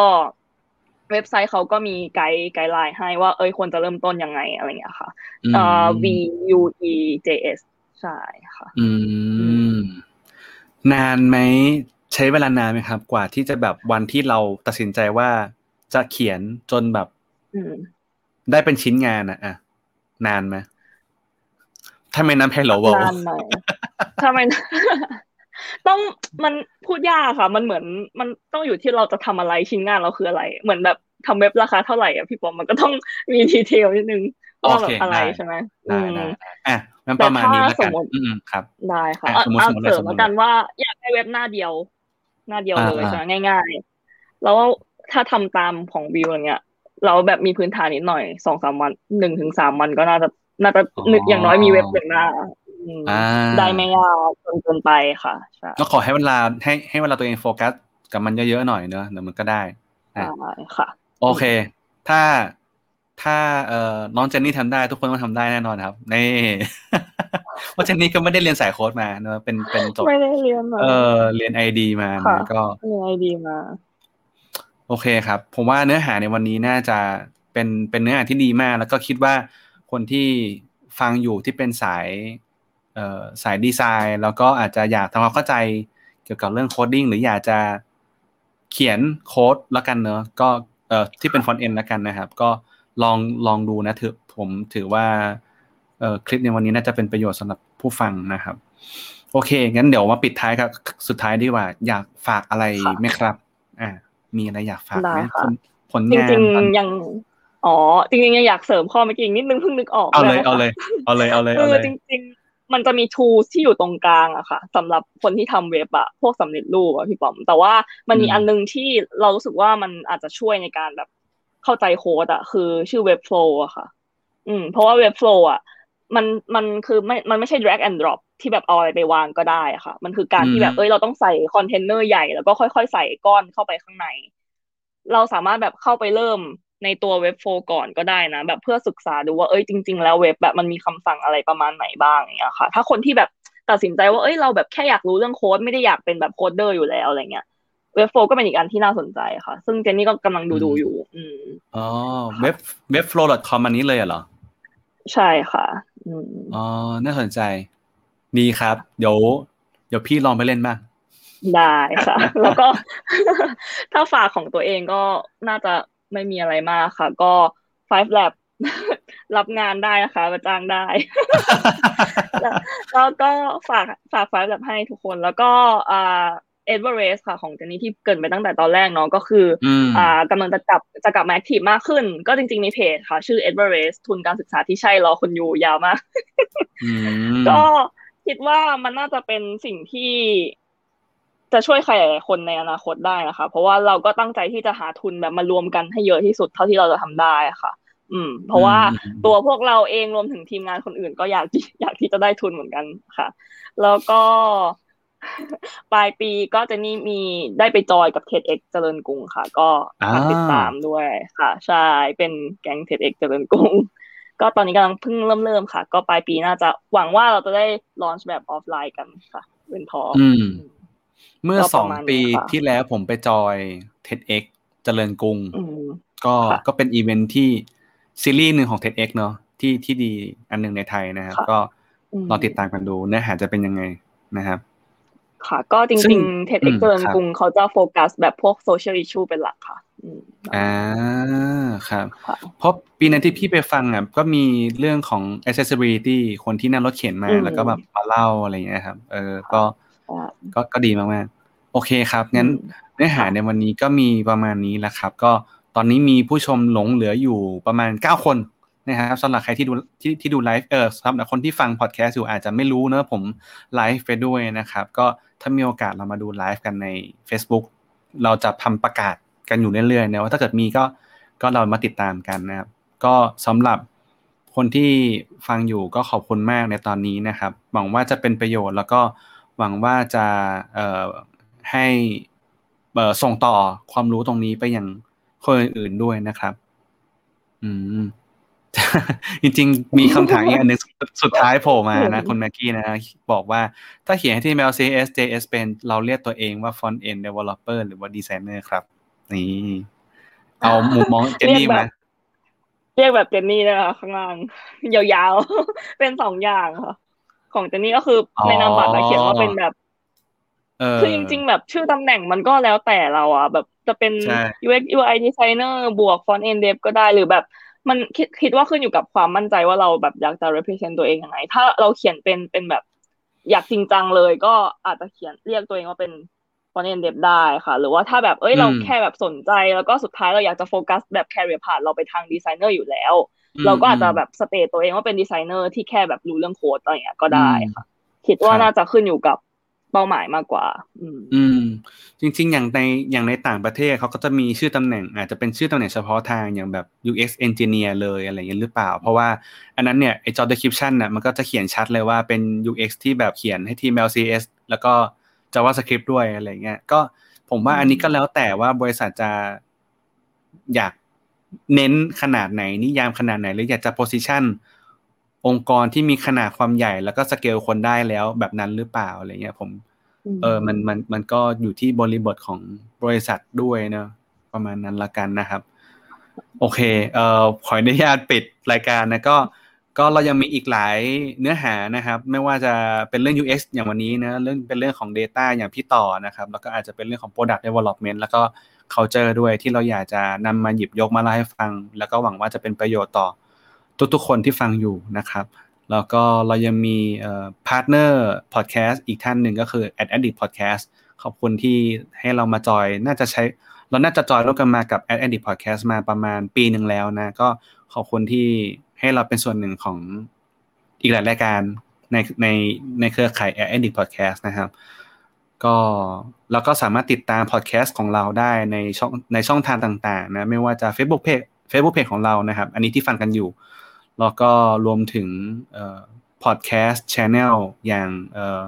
เว็บไซต์เขาก็มีไกด์ไกด์ไลน์ให้ว่าเอ้ยควรจะเริ่มต้นยังไงอะไรเงี้ยค่ะอืมเอ่อ V U E J S ใช่ค่ะ อืม นานไหมใช้เวลานานไหมครับ กว่าที่จะแบบวันที่เราตัดสินใจว่าจะเขียนจนแบบอืมได้เป็นชิ้นงานอะอะนานไหมทำไมน้ำแพงเหรอวะนานหน่อยทำไม ต้องมันพูดยากค่ะ มันเหมือนมันต้องอยู่ที่เราจะทำอะไรชิ้นงานเราคืออะไร เหมือนแบบทำเว็บราคาเท่าไหร่อะพี่ปอมมันก็ต้องมีดีเทลนิดนึงว่าแบบอะไรใช่ไหมได้ได้อะงั้นประมาณนี้แล้วกันอืมครับได้ค่ะเอาเอาเสริมแล้วกันว่าอยากให้เว็บหน้าเดียว หน้าเดียวเลยใช่ไหมง่าย ๆ แล้วถ้าทำตามของวิวอย่างเงี้ยเราแบบมีพื้นฐานนิดหน่อยสองสามวันหนึ่งถึงสามวันก็น่าจะน่าจะนึกอย่างน้อยมีเว็บหนึ่งหน้า ได้ไม่ยากจนเกินไปค่ะก็ขอให้เวลาให้ให้เวลาตัวเองโฟกัสกับมันเยอะๆหน่อยเนอะเดี๋ยวมันก็ได้ได้ค่ะ โอเค ถ้าถ้าเอ่อน้องเจนนี่ทำได้ ทุกคนต้องทำได้แน่นอนครับนี่เพราะเจนนี่ก็ไม่ได้เรียนสายโค้ดมาเนอะเป็นเป็นจบไม่ได้เรียนมาเออเรียน ID มาก็เรียน ID มา โอเคครับ ผมว่าเนื้อหาในวันนี้น่าจะเป็นเป็นเนื้อหาที่ดีมาก แล้วก็คิดว่าคนที่ฟังอยู่ที่เป็นสายเอ่อ สายดีไซน์ แล้วก็อาจจะอยากทำความเข้าใจเกี่ยวกับเรื่อง coding หรืออยากจะเขียนโค้ดแล้วกันเนอะก็เอ่อที่เป็น front end แล้วกันนะครับ ก็ลองลองดูนะถือผมถือว่าเอ่อคลิปในวันนี้น่าจะเป็นประโยชน์สำหรับผู้ฟังนะครับ โอเค งั้นเดี๋ยวมาปิดท้ายกับ สุดท้ายดีกว่า อยากฝากอะไรไหมครับ อ่า มีอะไรอยากฝากไหมผลงานจริงๆยังอ๋อจริงๆยังอยากเสริมข้อเมื่อกี้นิดนึงเพิ่งนึกออกเอาเลยเอาเลยเอาเลยเอาเลยเอาเลยจริงๆ มันจะมี tools ที่อยู่ตรงกลางอะค่ะสำหรับคนที่ทำเว็บอะพวกสำเร็จรูปอะพี่ป๋อม แต่ว่ามันมีอันนึงที่เรารู้สึกว่ามันอาจจะช่วยในการแบบเข้าใจโค้ดอะคือชื่อ Webflow อะค่ะ อืม เพราะว่า Webflow อะมันมันคือไม่ มันไม่ใช่ drag and drop ที่แบบเอาอะไรไปวางก็ได้อะค่ะ มันคือการที่แบบเอ้ยเราต้องใส่คอนเทนเนอร์ใหญ่แล้วก็ค่อยๆใส่ก้อนเข้าไปข้างใน เราสามารถแบบเข้าไปเริ่ม ในตัวเว็บโฟก่อนก็ได้นะ แบบเพื่อศึกษาดูว่าเอ้ยจริง ๆ แล้วเว็บแบบมันมีคำสั่งอะไรประมาณไหนบ้างอย่างเงี้ยค่ะ ถ้าคนที่แบบตัดสินใจว่าเอ้ยเราแบบแค่อยากรู้เรื่องโค้ดไม่ได้อยากเป็นแบบโคดเดอร์อยู่แล้วอะไรเงี้ยเว็บโฟก็เป็นอีกอันที่น่าสนใจค่ะ ซึ่งเจนนี่ก็กำลังดูดูอยู่ อืมอ๋อเว็บเว็บ flow.com อันนี้เลยเหรอ ใช่ค่ะอ๋อน่าสนใจ ดีครับ เดี๋ยว เดี๋ยวพี่ลองไปเล่นบ้างได้ค่ะ แล้วก็ถ้าฝากของตัวเองก็น่าจะ ไม่มีอะไรมากค่ะ ก็ Five Lab รับงานได้นะคะมาจ้างได้ แล้วก็ฝากฝากไฟล์แบบให้ทุกคน แล้วก็อ่าเอ็ดเวอร์เรสค่ะของเจนนี่ที่เกิดไปตั้งแต่ตอนแรกเนาะก็คืออ่ากำลังจะกลับจะกลับมาแอคทีฟมากขึ้น ก็จริง ๆ มีเพจค่ะ ชื่อเอ็ดเวอร์เรสทุนการศึกษาที่ใช่รอคนอยู่ยาวมาก ก็คิดว่ามันน่าจะเป็นสิ่งที่ จะช่วยใครหลายคนในอนาคตได้นะคะ เพราะว่าเราก็ตั้งใจที่จะหาทุนแบบมารวมกันให้เยอะที่สุดเท่าที่เราจะทำได้ค่ะ อืม เพราะว่าตัวพวกเราเองรวมถึงทีมงานคนอื่น ก็อยากอยากที่จะได้ทุนเหมือนกันค่ะ แล้วก็ปลายปีก็จะนี่มีได้ไปจอยกับ TEDx เจริญกรุงค่ะ ก็ติดตามด้วยค่ะ ใช่เป็นแก๊ง TEDx เจริญกรุง ก็ตอนนี้กำลังเพิ่งเริ่มเริ่มค่ะ ก็ปลายปีน่าจะหวังว่าเราจะได้ลอนช์แบบออฟไลน์กันค่ะเป็นทอ เมื่อสองปีที่แล้วผมไปจอย TEDx เจริญกรุง ก็ก็เป็นอีเวนท์ที่ซีรีส์หนึ่งของ TEDx เนาะที่ที่ดีอันหนึ่งในไทยนะครับ ก็ลองติดตามกันดูเนื้อหาจะเป็นยังไงนะครับ ค่ะ ก็จริงๆ TEDx เจริญกรุงเขาจะโฟกัสแบบพวก social issue เป็นหลักค่ะอ่าครับ เพราะปีนั้นที่พี่ไปฟังอะก็มีเรื่องของ accessibility คนที่นั่งรถเข็นมาแล้วก็แบบมาเล่าอะไรอย่างเงี้ยครับ เออก็ ก็ก็ดีมากๆโอเคครับงั้นเนื้อหาในวันนี้ก็มีประมาณนี้แหละครับ ก็ตอนนี้มีผู้ชมหลงเหลืออยู่ประมาณเก้าคนนะครับสำหรับใครที่ดูที่ที่ดูไลฟ์เออสำหรับคนที่ฟังพอดแคสต์อยู่อาจจะไม่รู้เนอะผมไลฟ์ไปด้วยนะครับ ก็ถ้ามีโอกาสเรามาดูไลฟ์กันใน Facebook เราจะทำประกาศกันอยู่เรื่อยๆนะว่าถ้าเกิดมีก็ก็เรามาติดตามกันนะครับ ก็สำหรับคนที่ฟังอยู่ก็ขอบคุณมากในตอนนี้นะครับหวังว่าจะเป็นประโยชน์แล้วก็ หวังว่าจะเอ่อให้เอ่อส่งต่อความรู้ตรงนี้ไปยังคนอื่นๆด้วยนะครับ อืม จริงๆ มีคำถามอีกอันหนึ่งสุดท้ายโผล่มานะ คุณแม็กกี้นะ บอกว่าถ้าเขียนให้ที่ CSS JS เป็นเราเรียกตัวเองว่า front end developer หรือว่า designer ครับ นี่ เอามุมมองเจนนี่มาเรียกแบบเจนนี่นะคะข้างล่างยาวๆ เป็นสองอย่างค่ะ ของเจนนี่ก็คือในนามบัตรเขียนว่าเป็นแบบคือจริง ๆ แบบชื่อตำแหน่งมันก็แล้วแต่เราอะ แบบจะเป็น UX UI designer บวก front end dev ก็ได้หรือแบบ มันคิดคิดว่าขึ้นอยู่กับความมั่นใจว่าเราแบบอยากจะ represent ตัวเองยังไง ถ้าเราเขียนเป็นเป็นแบบอยากจริงจังเลยก็อาจจะเขียนเรียกตัวเองว่าเป็น front end dev ได้ค่ะ หรือว่าถ้าแบบเอ้ยเราแค่แบบสนใจ แล้วก็สุดท้ายเราอยากจะโฟกัสแบบ career path เราไปทางดีไซเนอร์อยู่แล้ว เราก็อาจจะแบบ state ตัวเองว่าเป็นดีไซเนอร์ที่แค่แบบรู้เรื่องโค้ดอะไรเงี้ยก็ได้ค่ะ คิดว่าน่าจะขึ้นอยู่กับเป้าหมายมากกว่า อืมอืมจริง ๆ อย่างในอย่างในต่างประเทศเขาก็จะมีชื่อตำแหน่ง อาจจะเป็นชื่อตำแหน่งเฉพาะทางอย่างแบบ UX engineer เลยอะไรอย่างเงี้ยหรือเปล่า เพราะว่าอันนั้นเนี่ยไอ้ job description น่ะมันก็จะเขียนชัดเลยว่าเป็น UX ที่แบบเขียนให้ทีม LCS แล้วก็ JavaScript ด้วยอะไรเงี้ย ก็ผมว่าอันนี้ก็แล้วแต่ว่าบริษัทจะอยาก เน้นขนาดไหนนิยามขนาดไหนหรืออยากจะ position องค์กรที่มีขนาดความใหญ่แล้วก็สเกลคนได้แล้วแบบนั้นหรือเปล่าอะไรเงี้ยผม เออมันมันมันก็อยู่ที่บริบทของบริษัทด้วยเนอะประมาณนั้นละกันนะครับ โอเค เอ่อขออนุญาตปิดรายการนะก็ก็เรายังมีอีกหลายเนื้อหานะครับ ไม่ว่าจะเป็นเรื่อง UX อย่างวันนี้นะเรื่องเป็นเรื่องของ Data อย่างพี่ต่อนะครับ แล้วก็อาจจะเป็นเรื่องของ Product Development แล้วก็ Culture ด้วยที่เราอยากจะนำมาหยิบยกมาเล่าให้ฟัง แล้วก็หวังว่าจะเป็นประโยชน์ต่อทุกๆคนที่ฟังอยู่นะครับแล้วก็เรายังมี partner พอดแคสต์อีกท่านหนึ่งก็คือ Ad Addict Podcast ขอบคุณที่ให้เรามาจอยน่าจะใช้เราน่าจะจอยร่วมกันมากับ Ad Addict Podcast มาประมาณปีหนึ่งแล้วนะ ก็ขอบคุณที่ให้เราเป็นส่วนหนึ่งของอีกหลายรายการในในในเครือข่าย Ad Addict Podcast นะครับ ก็เราก็สามารถติดตามพอดแคสต์ของเราได้ในช่องในช่องทางต่างๆนะไม่ว่าจะ Facebook Page Facebook Page ของเรานะครับ อันนี้ที่ฟังกันอยู่ แล้วก็รวมถึงพอดแคสต์ช anel อย่างเอ่อ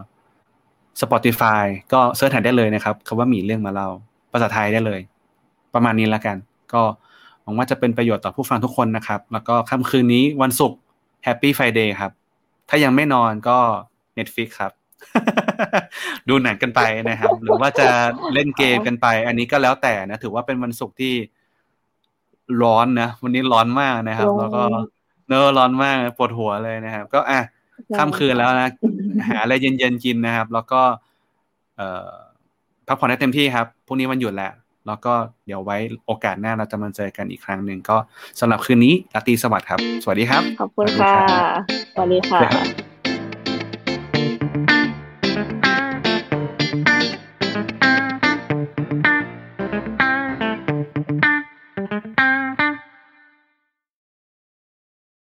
Spotify ก็ search หาได้เลยนะครับคำว่ามีเรื่องมาเล่าภาษาไทยได้เลย ประมาณนี้ละกัน ก็หวังว่าจะเป็นประโยชน์ต่อผู้ฟังทุกคนนะครับ แล้วก็ค่ำคืนนี้วันศุกร์ Happy Friday ครับ ถ้ายังไม่นอนก็ Netflix ครับ ดูหนังกันไปนะครับ หรือว่าจะเล่นเกมกันไป อันนี้ก็แล้วแต่นะ ถือว่าเป็นวันศุกร์ที่ร้อนนะ วันนี้ร้อนมากนะครับ แล้วก็เนอร้อนมากปวดหัวเลยนะครับ ก็อะค่ำคืนแล้วนะ หาอะไรเย็นๆกินนะครับ แล้วก็ เอ่อพักผ่อนให้เต็มที่ครับพรุ่งนี้วันหยุดแล้ว แล้วก็เดี๋ยวไว้โอกาสหน้าเราจะมาเจอกันอีกครั้งหนึ่งก็สำหรับคืนนี้ราตรีสวัสดิ์ครับ สวัสดีครับ ขอบคุณค่ะ สวัสดีค่ะ